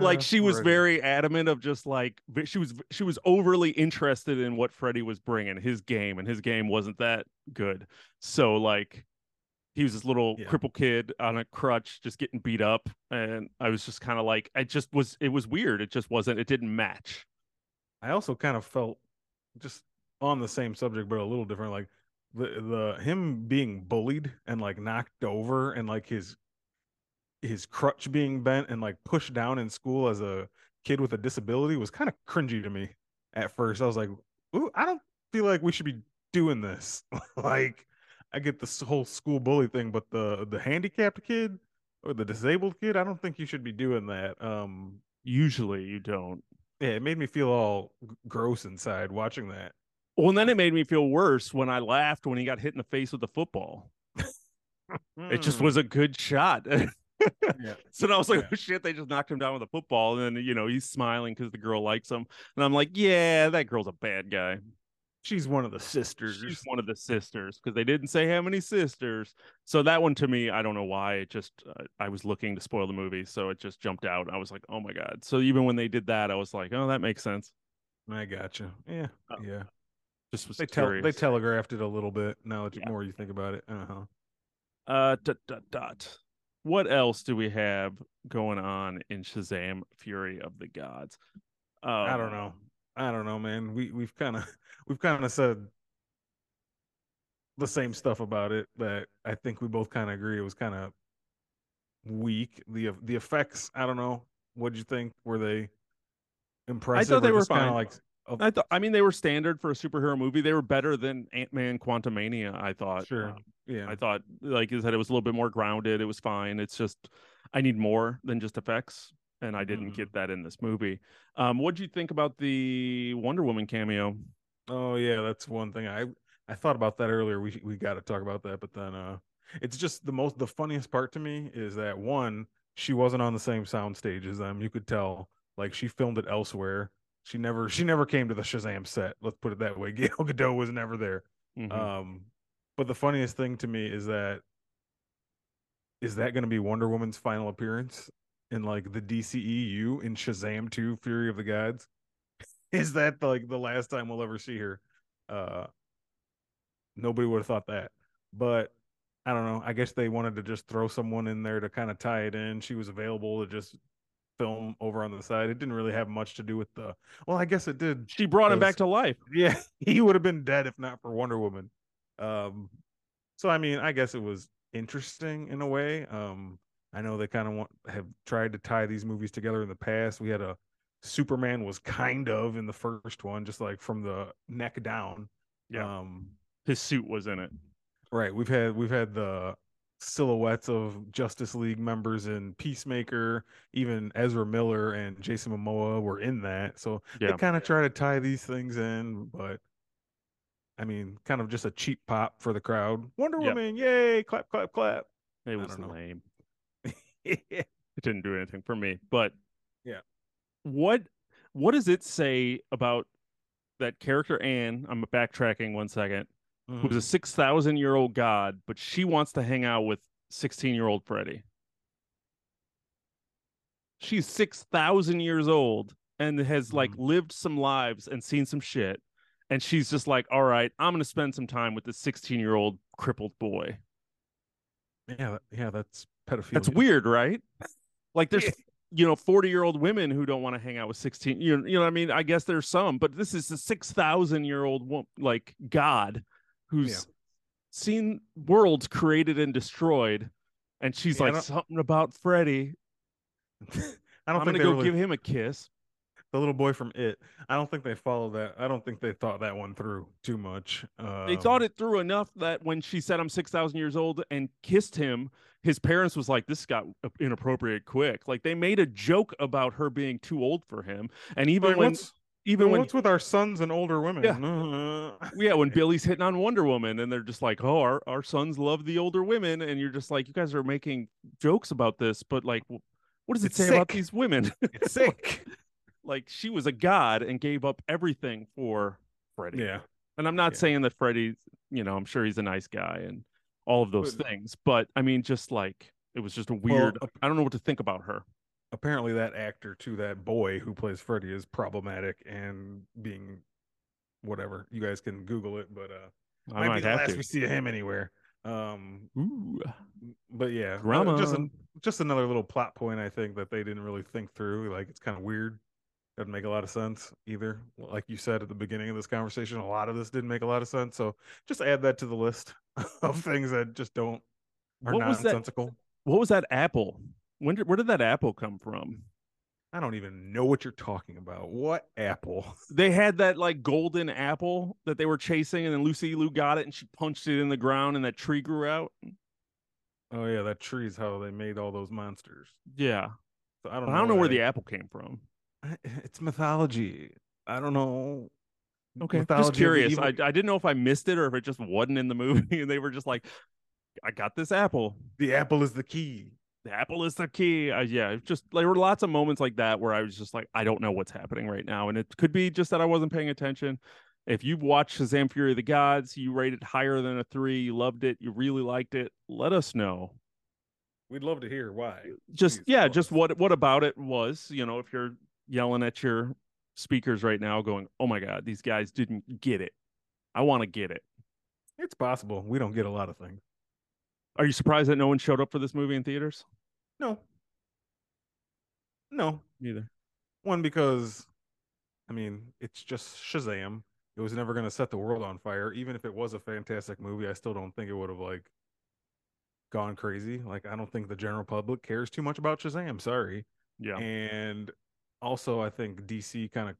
like Uh, she was Freddie. very adamant of just like she was she was overly interested in what Freddie was bringing his game and his game wasn't that good. So like he was this little Yeah. cripple kid on a crutch just getting beat up and I was just kind of like I just was it was weird. It just wasn't it didn't match. I also kind of felt just on the same subject, but a little different. Like the the him being bullied and like knocked over, and like his his crutch being bent and like pushed down in school as a kid with a disability was kind of cringy to me at first. I was like, "Ooh, I don't feel like we should be doing this." *laughs* like, I get this whole school bully thing, but the the handicapped kid or the disabled kid, I don't think you should be doing that. Um, Usually you don't. yeah, it made me feel all gross inside watching that. Well, and then it made me feel worse when I laughed when he got hit in the face with the football. It just Mm. was a good shot. *laughs* Yeah. So I was like, Yeah. oh shit, they just knocked him down with a football. And then, you know, he's smiling because the girl likes him. And I'm like, yeah, that girl's a bad guy. She's one of the sisters. She's one of the sisters because they didn't say how many sisters. So that one to me, I don't know why. It just, uh, I was looking to spoil the movie. So it just jumped out. I was like, oh my God. So even when they did that, I was like, oh, that makes sense. I gotcha. Yeah, Oh, yeah. Just was They tell they telegraphed it a little bit. Now that Yeah. more you think about it, uh huh. Uh, dot, dot, dot. What else do we have going on in Shazam: Fury of the Gods? I don't Um, know. I don't know, man. We we've kind of *laughs* we've kind of said the same stuff about it that I think we both kind of agree it was kind of weak. The the effects, I don't know. What'd you think? Were they impressive? I thought they were like of- I thought. I mean, they were standard for a superhero movie. They were better than Ant Man: Quantumania. I thought. sure. Um, yeah. I thought, like you said, it was a little bit more grounded. It was fine. It's just I need more than just effects, and I didn't Mhm. get that in this movie. Um, what do you think about the Wonder Woman cameo? Oh yeah, that's one thing. I I thought about that earlier. We we got to talk about that, but then uh, it's just the most the funniest part to me is that one, she wasn't on the same sound stage as them. You could tell, like she filmed it elsewhere. She never she never came to the Shazam set. Let's put it that way. *laughs* Gal Gadot was never there. Mhm. Um, but the funniest thing to me is that is that going to be Wonder Woman's final appearance in like the DCEU in Shazam 2 Fury of the Gods? *laughs* Is that like the last time we'll ever see her? Uh nobody would have thought that. But I don't know. I guess they wanted to just throw someone in there to kind of tie it in. She was available to just film over on the side. It didn't really have much to do with the well, I guess it did she brought him back to life. *laughs* yeah, he would have been dead if not for Wonder Woman. Um, so I mean, I guess it was interesting in a way. Um, I know they kind of want have tried to tie these movies together in the past. We had a Superman was kind of in the first one, just like from the neck down. Yeah. Um, His suit was in it. right. We've had we've had the silhouettes of Justice League members in Peacemaker, even Ezra Miller and Jason Momoa were in that. So Yeah. they kind of try to tie these things in, but I mean, kind of just a cheap pop for the crowd. Wonder Yep. Woman, yay, clap, clap, clap. It was lame. It didn't do anything for me. But Yeah. what what does it say about that character Anne? I'm backtracking one second. Mm-hmm. Who's a six thousand year old god, but she wants to hang out with sixteen year old Freddy. She's six thousand years old and has like Mhm. lived some lives and seen some shit. And she's just like, all right, I'm gonna spend some time with this 16 year old crippled boy. yeah, yeah, that's pedophilia. That's weird, right? Like there's you know 40 year old women who don't want to hang out with 16 you know, you know what I mean? I guess there's some, but this is a 6,000 year old like god who's Yeah. seen worlds created and destroyed and she's Yeah, like something about Freddy. *laughs* I don't think I'm gonna go really- give him a kiss. The little boy from It. I don't think they followed that. I don't think they thought that one through too much. Um, They thought it through enough that when she said I'm 6,000 years old and kissed him, his parents was like, this got inappropriate quick. Like they made a joke about her being too old for him. And even Like, when, what's, even when, what's with our sons and older women? Yeah. *laughs* yeah, when Billy's hitting on Wonder Woman and they're just like, oh, our, our sons love the older women. And you're just like, you guys are making jokes about this, but like, what does it It's say about these women? it's sick. *laughs* like she was a god and gave up everything for Freddy. yeah. And I'm not Yeah. saying that Freddie, you know, I'm sure he's a nice guy and all of those But- things, but I mean, just like it was just a weird. ap- I don't know what to think about her. Apparently, that actor to that boy who plays Freddy is problematic and being whatever. You guys can Google it, but uh, I might, might be the have last to. we see him anywhere. Um, Ooh, but yeah, uh, Grandma. just a, just another little plot point I think that they didn't really think through. Like it's kind of weird. Doesn't make a lot of sense either. Like you said at the beginning of this conversation, a lot of this didn't make a lot of sense. So just add that to the list *laughs* of things that just don't are what was that? nonsensical. What was that apple? When did where did that apple come from? I don't even know what you're talking about. What apple? *laughs* They had that like golden apple that they were chasing, and then Lucy Liu got it and she punched it in the ground, and that tree grew out. Oh yeah, that tree's how they made all those monsters. Yeah, So I don't know. I don't know where the apple came from. I- *laughs* It's mythology. I don't know. Okay, Mythology just curious. I I didn't know if I missed it or if it just wasn't in the *laughs* movie, and they were just like, "I got this apple. the apple is the key. The apple is the key." Uh, yeah, just there were lots of moments like that where I was just like, "I don't know what's happening right now," and it could be just that I wasn't paying attention. If you've watched Shazam: Fury of the Gods, you rated higher than a three, you loved it, you really liked it, let us know. We'd love to hear why. Just Please yeah, just what what about it was, you know, if you're yelling at your speakers right now, going, "Oh my god, these guys didn't get it," I want to get it. It's possible. We don't get a lot of things. Are you surprised that no one showed up for this movie in theaters? No. No. Neither. One because I mean, it's just Shazam. It was never gonna set the world on fire. Even if it was a fantastic movie, I still don't think it would have like gone crazy. Like I don't think the general public cares too much about Shazam. Sorry. Yeah. And also I think DC kind of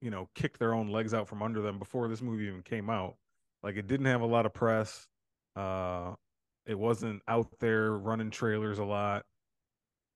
you know, kicked their own legs out from under them before this movie even came out. Like it didn't have a lot of press. Uh it wasn't out there running trailers a lot.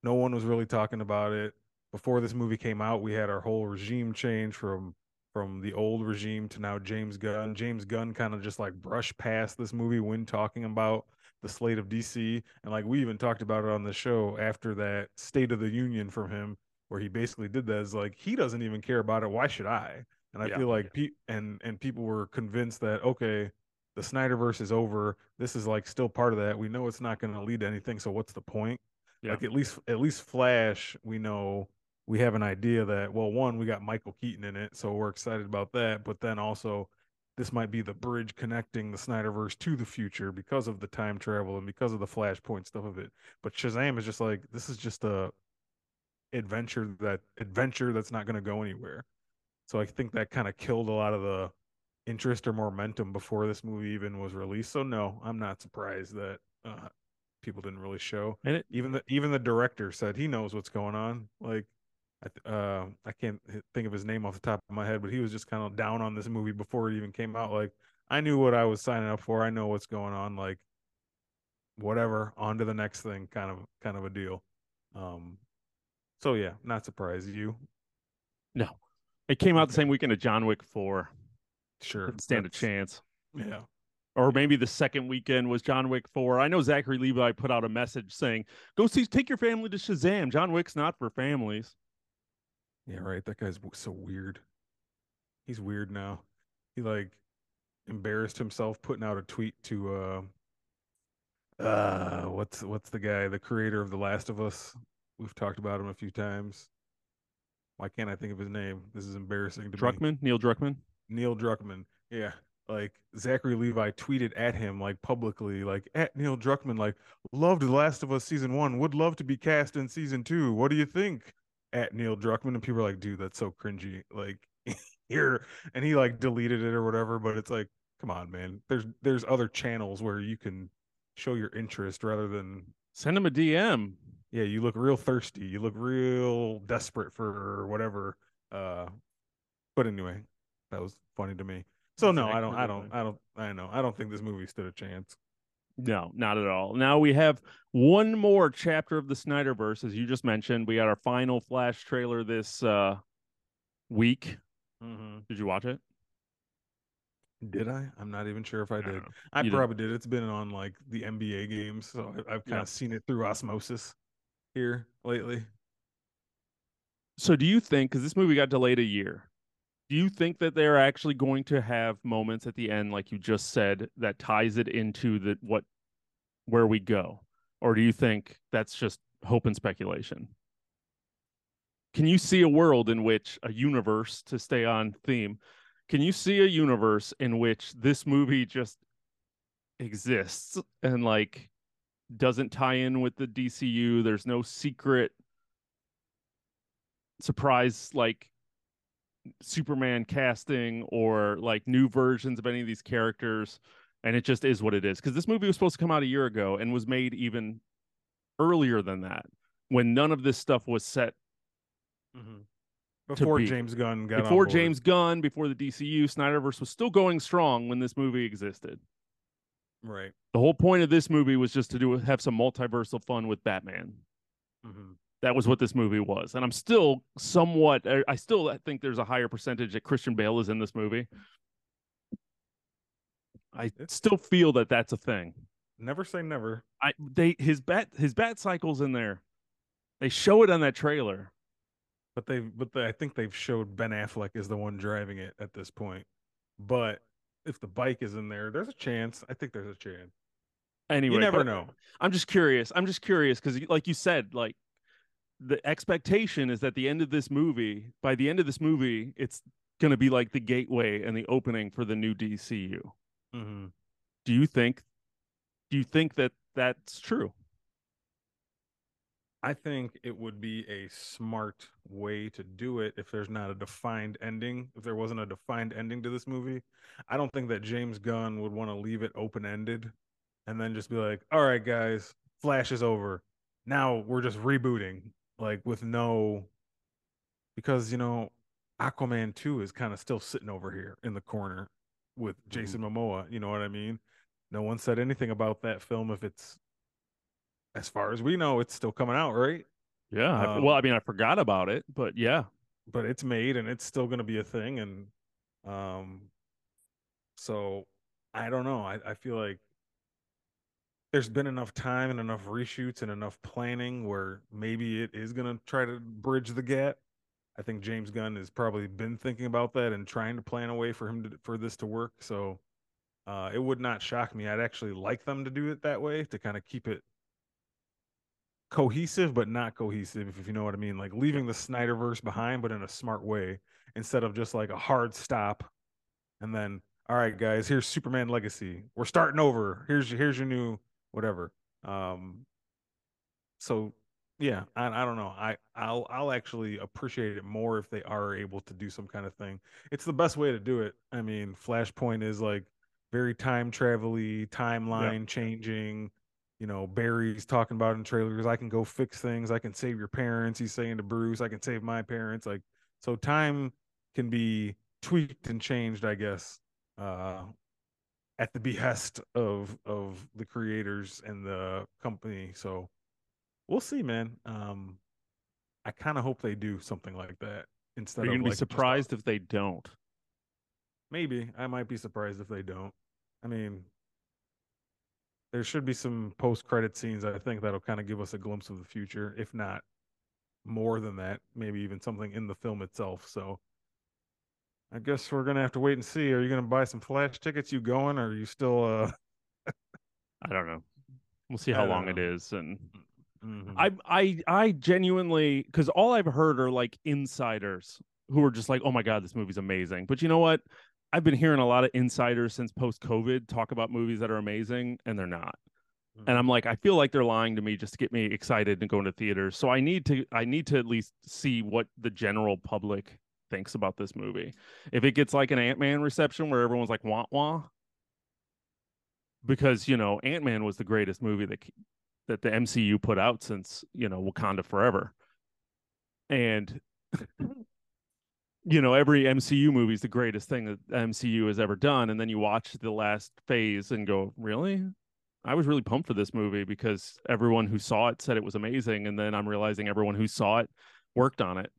No one was really talking about it. Before this movie came out, we had our whole regime change from from the old regime to now James Gunn. James Gunn kind of just like brushed past this movie when talking about the slate of DC. And like we even talked about it on the show after that State of the Union from him, where he basically did that is like he doesn't even care about it. Why should I? And I Yeah. feel like pe- and and people were convinced that okay, the Snyderverse is over. This is like still part of that. We know it's not going to lead to anything. So what's the point? Yeah. Like at least at least Flash, we know we have an idea that well, one, we got Michael Keaton in it, so we're excited about that. But then also, this might be the bridge connecting the Snyderverse to the future because of the time travel and because of the Flashpoint stuff of it. But Shazam is just like this is just a adventure that adventure that's not going to go anywhere. So I think that kind of killed a lot of the interest or momentum before this movie even was released. So no, I'm not surprised that uh, people didn't really show. And it, Even the even the director said he knows what's going on. Like, I uh I can't think of his name off the top of my head, but he was just kind of down on this movie before it even came out. Like I knew what I was signing up for. I know what's going on. Like whatever, on to the next thing, kind of kind of a deal. Um, so yeah, not surprised. You? No, it came out the same weekend of John Wick Four. Sure, Didn't stand a chance. Yeah, Or maybe the second weekend was John Wick Four. I know Zachary Levi put out a message saying, "Go see, take your family to Shazam. John Wick's not for families." yeah, right. That guy's so weird. He's weird now. He like embarrassed himself putting out a tweet to uh uh what's what's the guy, the creator of The Last of Us. We've talked about him a few times. Why can't I think of his name? This is embarrassing to me. Druckmann, Neil Druckmann. Neil Druckmann. Yeah. Like Zachary Levi tweeted at him like publicly, like at Neil Druckmann, like loved The Last of Us season one, would love to be cast in season two. What do you think? At Neil Druckmann. And people are like, dude, that's so cringy. Like *laughs* here. And he like deleted it or whatever. But it's like, come on, man. There's there's other channels where you can show your interest rather than Send him a DM. Yeah, you look real thirsty. You look real desperate for whatever. Uh, but anyway, that was funny to me. So That's no, I don't, I don't, I don't, I know, I don't think this movie stood a chance. No, not at all. Now we have one more chapter of the Snyderverse, as you just mentioned. We got our final Flash trailer this uh week. Mm-hmm. Did you watch it? Did I? I'm not even sure if I I did. I did. probably did. It's been on like the NBA games, so I- I've kind Yeah. of seen it through osmosis here lately. So do you think because this movie got delayed a year, do you think that they're actually going to have moments at the end, like you just said, that ties it into the what where we go? Or do you think that's just hope and speculation? Can you see a world in which a universe, to stay on theme, can you see a universe in which this movie just exists and like doesn't tie in with the DCU? There's no secret surprise like Superman casting or like new versions of any of these characters and it just is what it is because this movie was supposed to come out a year ago and was made even earlier than that when none of this stuff was set mm-hmm. Before be. James Gunn got on before. James Gunn before the DCU Snyderverse was still going strong when this movie existed right? the whole point of this movie was just to do have some multiversal fun with Batman Mm-hmm. that was what this movie was and i'm still somewhat I- still think there's a higher percentage that christian bale is in this movie i still feel that that's a thing Never say never. i they his bat his bat cycles in there they show it on that trailer But they, but they, I think they've showed Ben Affleck is the one driving it at this point. But if the bike is in there, there's a chance. I think there's a chance. anyway you never know. i'm just curious i'm just curious because like you said like the expectation is that the end of this movie by the end of this movie it's going to be like the gateway and the opening for the new dcu Mm-hmm. do you think do you think that that's true I think it would be a smart way to do it if there's not a defined ending. If there wasn't a defined ending to this movie, I don't think that James Gunn would want to leave it open ended and then just be like, all right, guys, Flash is over. Now we're just rebooting, like with no, because, you know, Aquaman 2 is kind of still sitting over here in the corner with mm-hmm. Jason Momoa. You know what I mean? No one said anything about that film if it's as far as we know, it's still coming out, right? Yeah. Um, well, I mean, I forgot about it, but yeah. But it's made and it's still going to be a thing. And um, so I don't know. I, I feel like there's been enough time and enough reshoots and enough planning where maybe it is going to try to bridge the gap. I think James Gunn has probably been thinking about that and trying to plan a way for him to for this to work. So uh, it would not shock me. I'd actually like them to do it that way to kind of keep it cohesive but not cohesive if you know what i mean like leaving the snyderverse behind but in a smart way instead of just like a hard stop and then all right guys here's superman legacy. We're starting over. Here's your here's your new whatever. Um so yeah i, I don't know. I i'll i'll actually appreciate it more if they are able to do some kind of thing. It's the best way to do it. I mean flashpoint is like very time travel-y timeline changing you know, Barry's talking about in trailers, I can go fix things, I can save your parents. He's saying to Bruce, I can save my parents. Like, so time can be tweaked and changed, I guess, uh, at the *laughs* behest of of the creators and the company. So we'll see, man. Um, I kind of hope they do something like that instead Are you of gonna be like, just surprised if they don't? Maybe I might be surprised if they don't. I mean, there should be some post credit scenes. I think that'll kind of give us a glimpse of the future, if not more than that. Maybe even something in the film itself. So I guess we're gonna have to wait and see. Are you gonna buy some flash tickets? You going? Or are you still? uh I don't know. We'll see *laughs* how long it know. is and mhm. I I I genuinely because all I've heard are like insiders who are just like, oh my god, this movie's amazing. But you know what? I've been hearing a lot of insiders since post COVID talk about movies that are amazing, and they're not. And I'm mm. like, I feel like they're lying to me just to get me excited and going to theaters. So I need to I need to at least see what the general public thinks about this movie. If it gets like an Ant Man reception where everyone's like wah wah, because you know Ant Man was the greatest movie that that the MCU put out since you know Wakanda Forever, and *laughs* you know every MCU movie is the greatest thing that MCU has ever done, and then you watch the last phase and go, really? I was really pumped for this movie because everyone who saw it said it was amazing, and then I'm realizing everyone who saw it worked on it.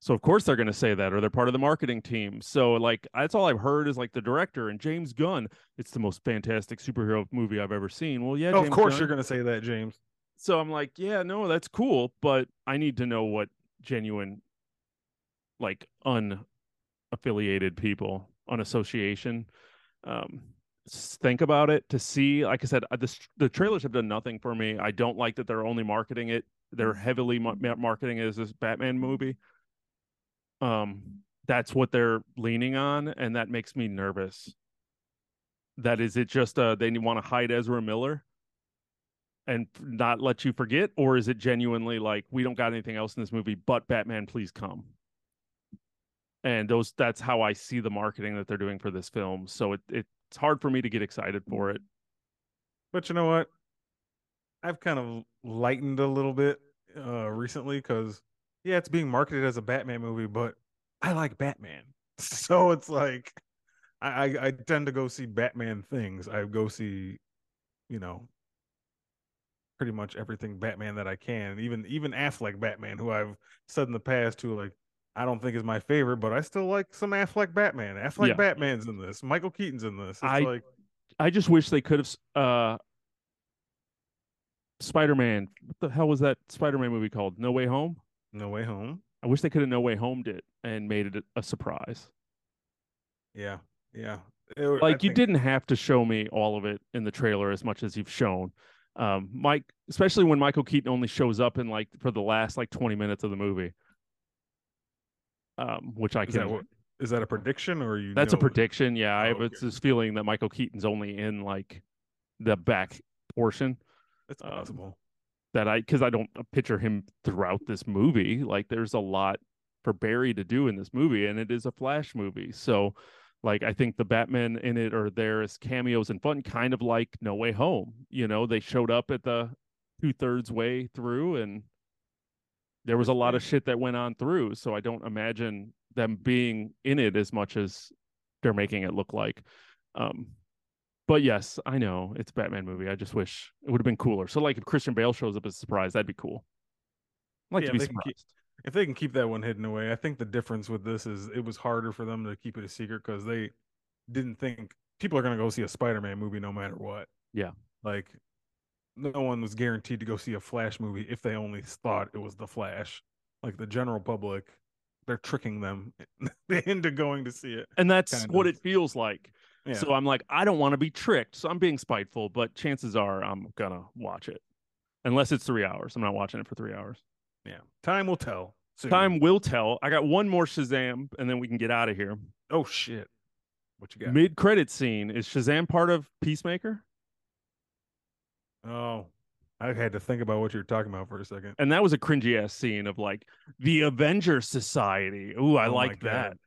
So of course they're going to say that, or they're part of the marketing team. So like that's all I've heard is like the director and James Gunn. It's the most fantastic superhero movie I've ever seen. Well, yeah, Oh, of course Gunn. you're gonna say that, James. So I'm like, yeah, no, that's cool, but I need to know what genuine, like unaffiliated people, unassociation, um, think about it to see. Like I said, uh, the the trailers have done nothing for me. I don't like that they're only marketing it. They're heavily ma- ma- marketing it as this Batman movie. Um, that's what they're leaning on, and that makes me nervous. That is it. Just uh, they want to hide Ezra Miller and not let you forget or is it genuinely like we don't got anything else in this movie but batman please come and those that's how i see the marketing that they're doing for this film so it, it's hard for me to get excited for it But you know what? I've kind of lightened a little bit uh recently because yeah, it's being marketed as a Batman movie, but I like Batman. *laughs* So it's like I, I I tend to go see Batman things. I go see, you know, pretty much everything Batman that I can. Even even Affleck Batman, who I've said in the past who like I don't think is my favorite, but I still like some Affleck Batman. Affleck Yeah. Batman's in this. Michael Keaton's in this. It's I- like i just wish they could have uh spider-man what the hell was that spider-man movie called no way home No Way Home. i wish they could have no way homed it and made it a surprise Yeah. Yeah. It would- I like you think- didn't have to show me all of it in the trailer as much as you've shown um mike especially when michael keaton only shows up in like for the last like 20 minutes of the movie um which i Is can that what is that a prediction or you that's a prediction yeah. I Oh, have okay. this feeling that michael keaton's only in like the back portion It's um, possible. that i because i don't picture him throughout this movie. Like there's a lot for barry to do in this movie and it is a flash movie. So like i think the batman in it are there as cameos and fun kind of like no way home. You know they showed up at the two-thirds way through and there was a lot of shit that went on through so i don't imagine them being in it as much as they're making it look like. Um but yes i know it's a batman movie i just wish it would have been cooler. So like if christian bale shows up as a surprise that'd be cool. I'd like Yeah, to be keep- surprised. If they can keep that one hidden away, I think the difference with this is it was harder for them to keep it a secret because they didn't think people are going to go see a Spider-Man movie no matter what. Yeah. Like no one was guaranteed to go see a Flash movie if they only thought it was the Flash. Like the general public, they're tricking them *laughs* into going to see it. and that's kind what of. it feels like Yeah. so i'm like i don't want to be tricked so i'm being spiteful but chances are i'm gonna watch it unless it's three hours i'm not watching it for three hours yeah. Time will tell. soon. time will tell i got one more shazam and then we can get out of here Oh shit. What you got? mid-credit scene is shazam part of peacemaker oh. I had to think about what you were talking about for a second. and that was a cringy ass scene of like the avenger society ooh i Oh like that God.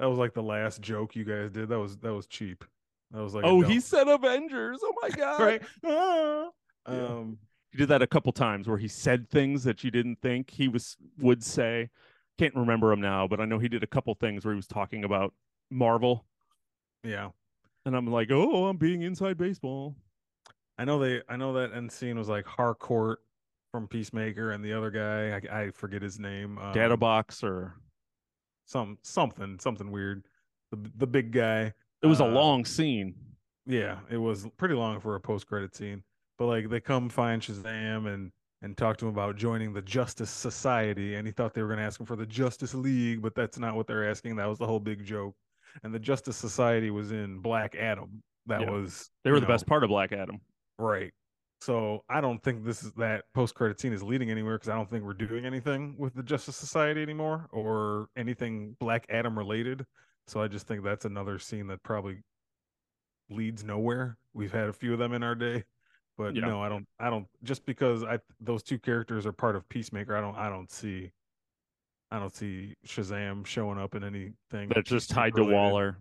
That was like the last joke you guys did. That was that was cheap. That was like oh he said avengers oh my *laughs* god right. *laughs* Ah. Yeah. Um, He did that a couple times where he said things that you didn't think he was would say. Can't remember him now, but I know he did a couple things where he was talking about Marvel, yeah, and I'm like, oh, I'm being inside baseball. I know they. I know that end scene was like Harcourt from Peacemaker, and the other guy, I, I forget his name. Um, Data box or some something something weird. The the big guy. it was a uh, long scene. Yeah, it was pretty long for a post credit scene. But like they come find Shazam and and talk to him about joining the Justice Society, and he thought they were going to ask him for the Justice League, but that's not what they're asking. That was the whole big joke. And the Justice Society was in Black Adam. That Yeah. was They were the know, best part of Black Adam. Right? So I don't think this is that post credit scene is leading anywhere because I don't think we're doing anything with the Justice Society anymore or anything Black Adam related. So I just think that's another scene that probably leads nowhere. We've had a few of them in our day, but Yeah. no, I don't. I don't. Just because I those two characters are part of Peacemaker, I don't. I don't see. I don't see Shazam showing up in anything That's just tied to. Waller.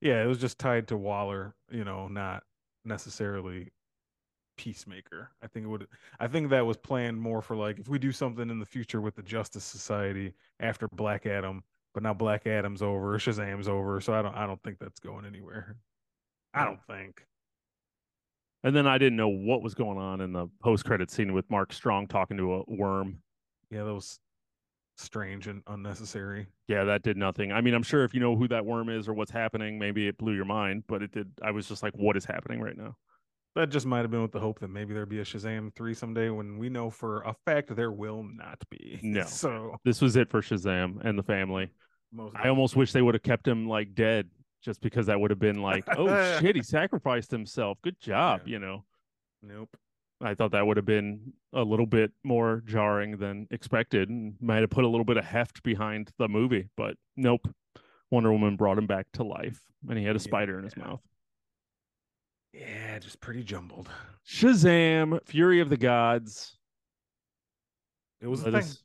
Yeah, it was just tied to Waller. You know, not necessarily Peacemaker. I think it would. I think that was planned more for like if we do something in the future with the Justice Society after Black Adam, but now Black Adam's over, Shazam's over, so I don't. I don't think that's going anywhere. I don't think. And then I didn't know what was going on in the post credit scene with Mark Strong talking to a worm. Yeah, that was strange and unnecessary. Yeah, that did nothing. I mean, I'm sure if you know who that worm is or what's happening, maybe it blew your mind, but it did. I was just like, what is happening right now? That just might have been with the hope that maybe there'd be a Shazam 3 someday when we know for a fact there will not be. *laughs* No. So This was it for Shazam and the family. I almost wish they would have kept him like dead just because that would have been like, oh *laughs* shit, he sacrificed himself. Good job, Yeah. you know. nope. I thought that would have been a little bit more jarring than expected and might have put a little bit of heft behind the movie, but nope. Wonder Woman brought him back to life and he had a spider in his Yeah. mouth. Yeah, just pretty jumbled. Shazam, Fury of the Gods. It was a thing. us-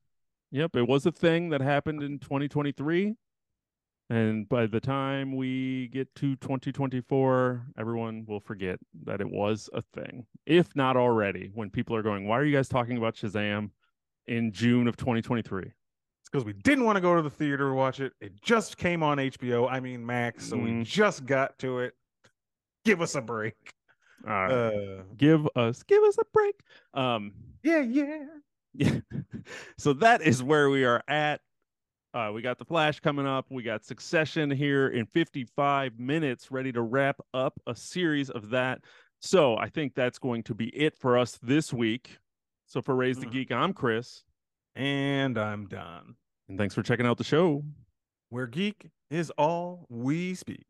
Yep, it was a thing that happened in 2023. And by the time we get to 2024, everyone will forget that it was a thing. If not already, when people are going, why are you guys talking about Shazam in June of 2023? It's because we didn't want to go to the theater to watch it. It just came on HBO. I mean Max, so we Mm. just got to it. Give us a break. All right. Uh, give us give us a break. Um yeah, yeah. Yeah. *laughs* so that is where we are at. Uh, we got the Flash coming up. We got Succession here in 55 minutes, ready to wrap up a series of that. So I think that's going to be it for us this week. So for Raised a Mhm. Geek, I'm Chris, And I'm done. and thanks for checking out the show. Where geek is all we speak.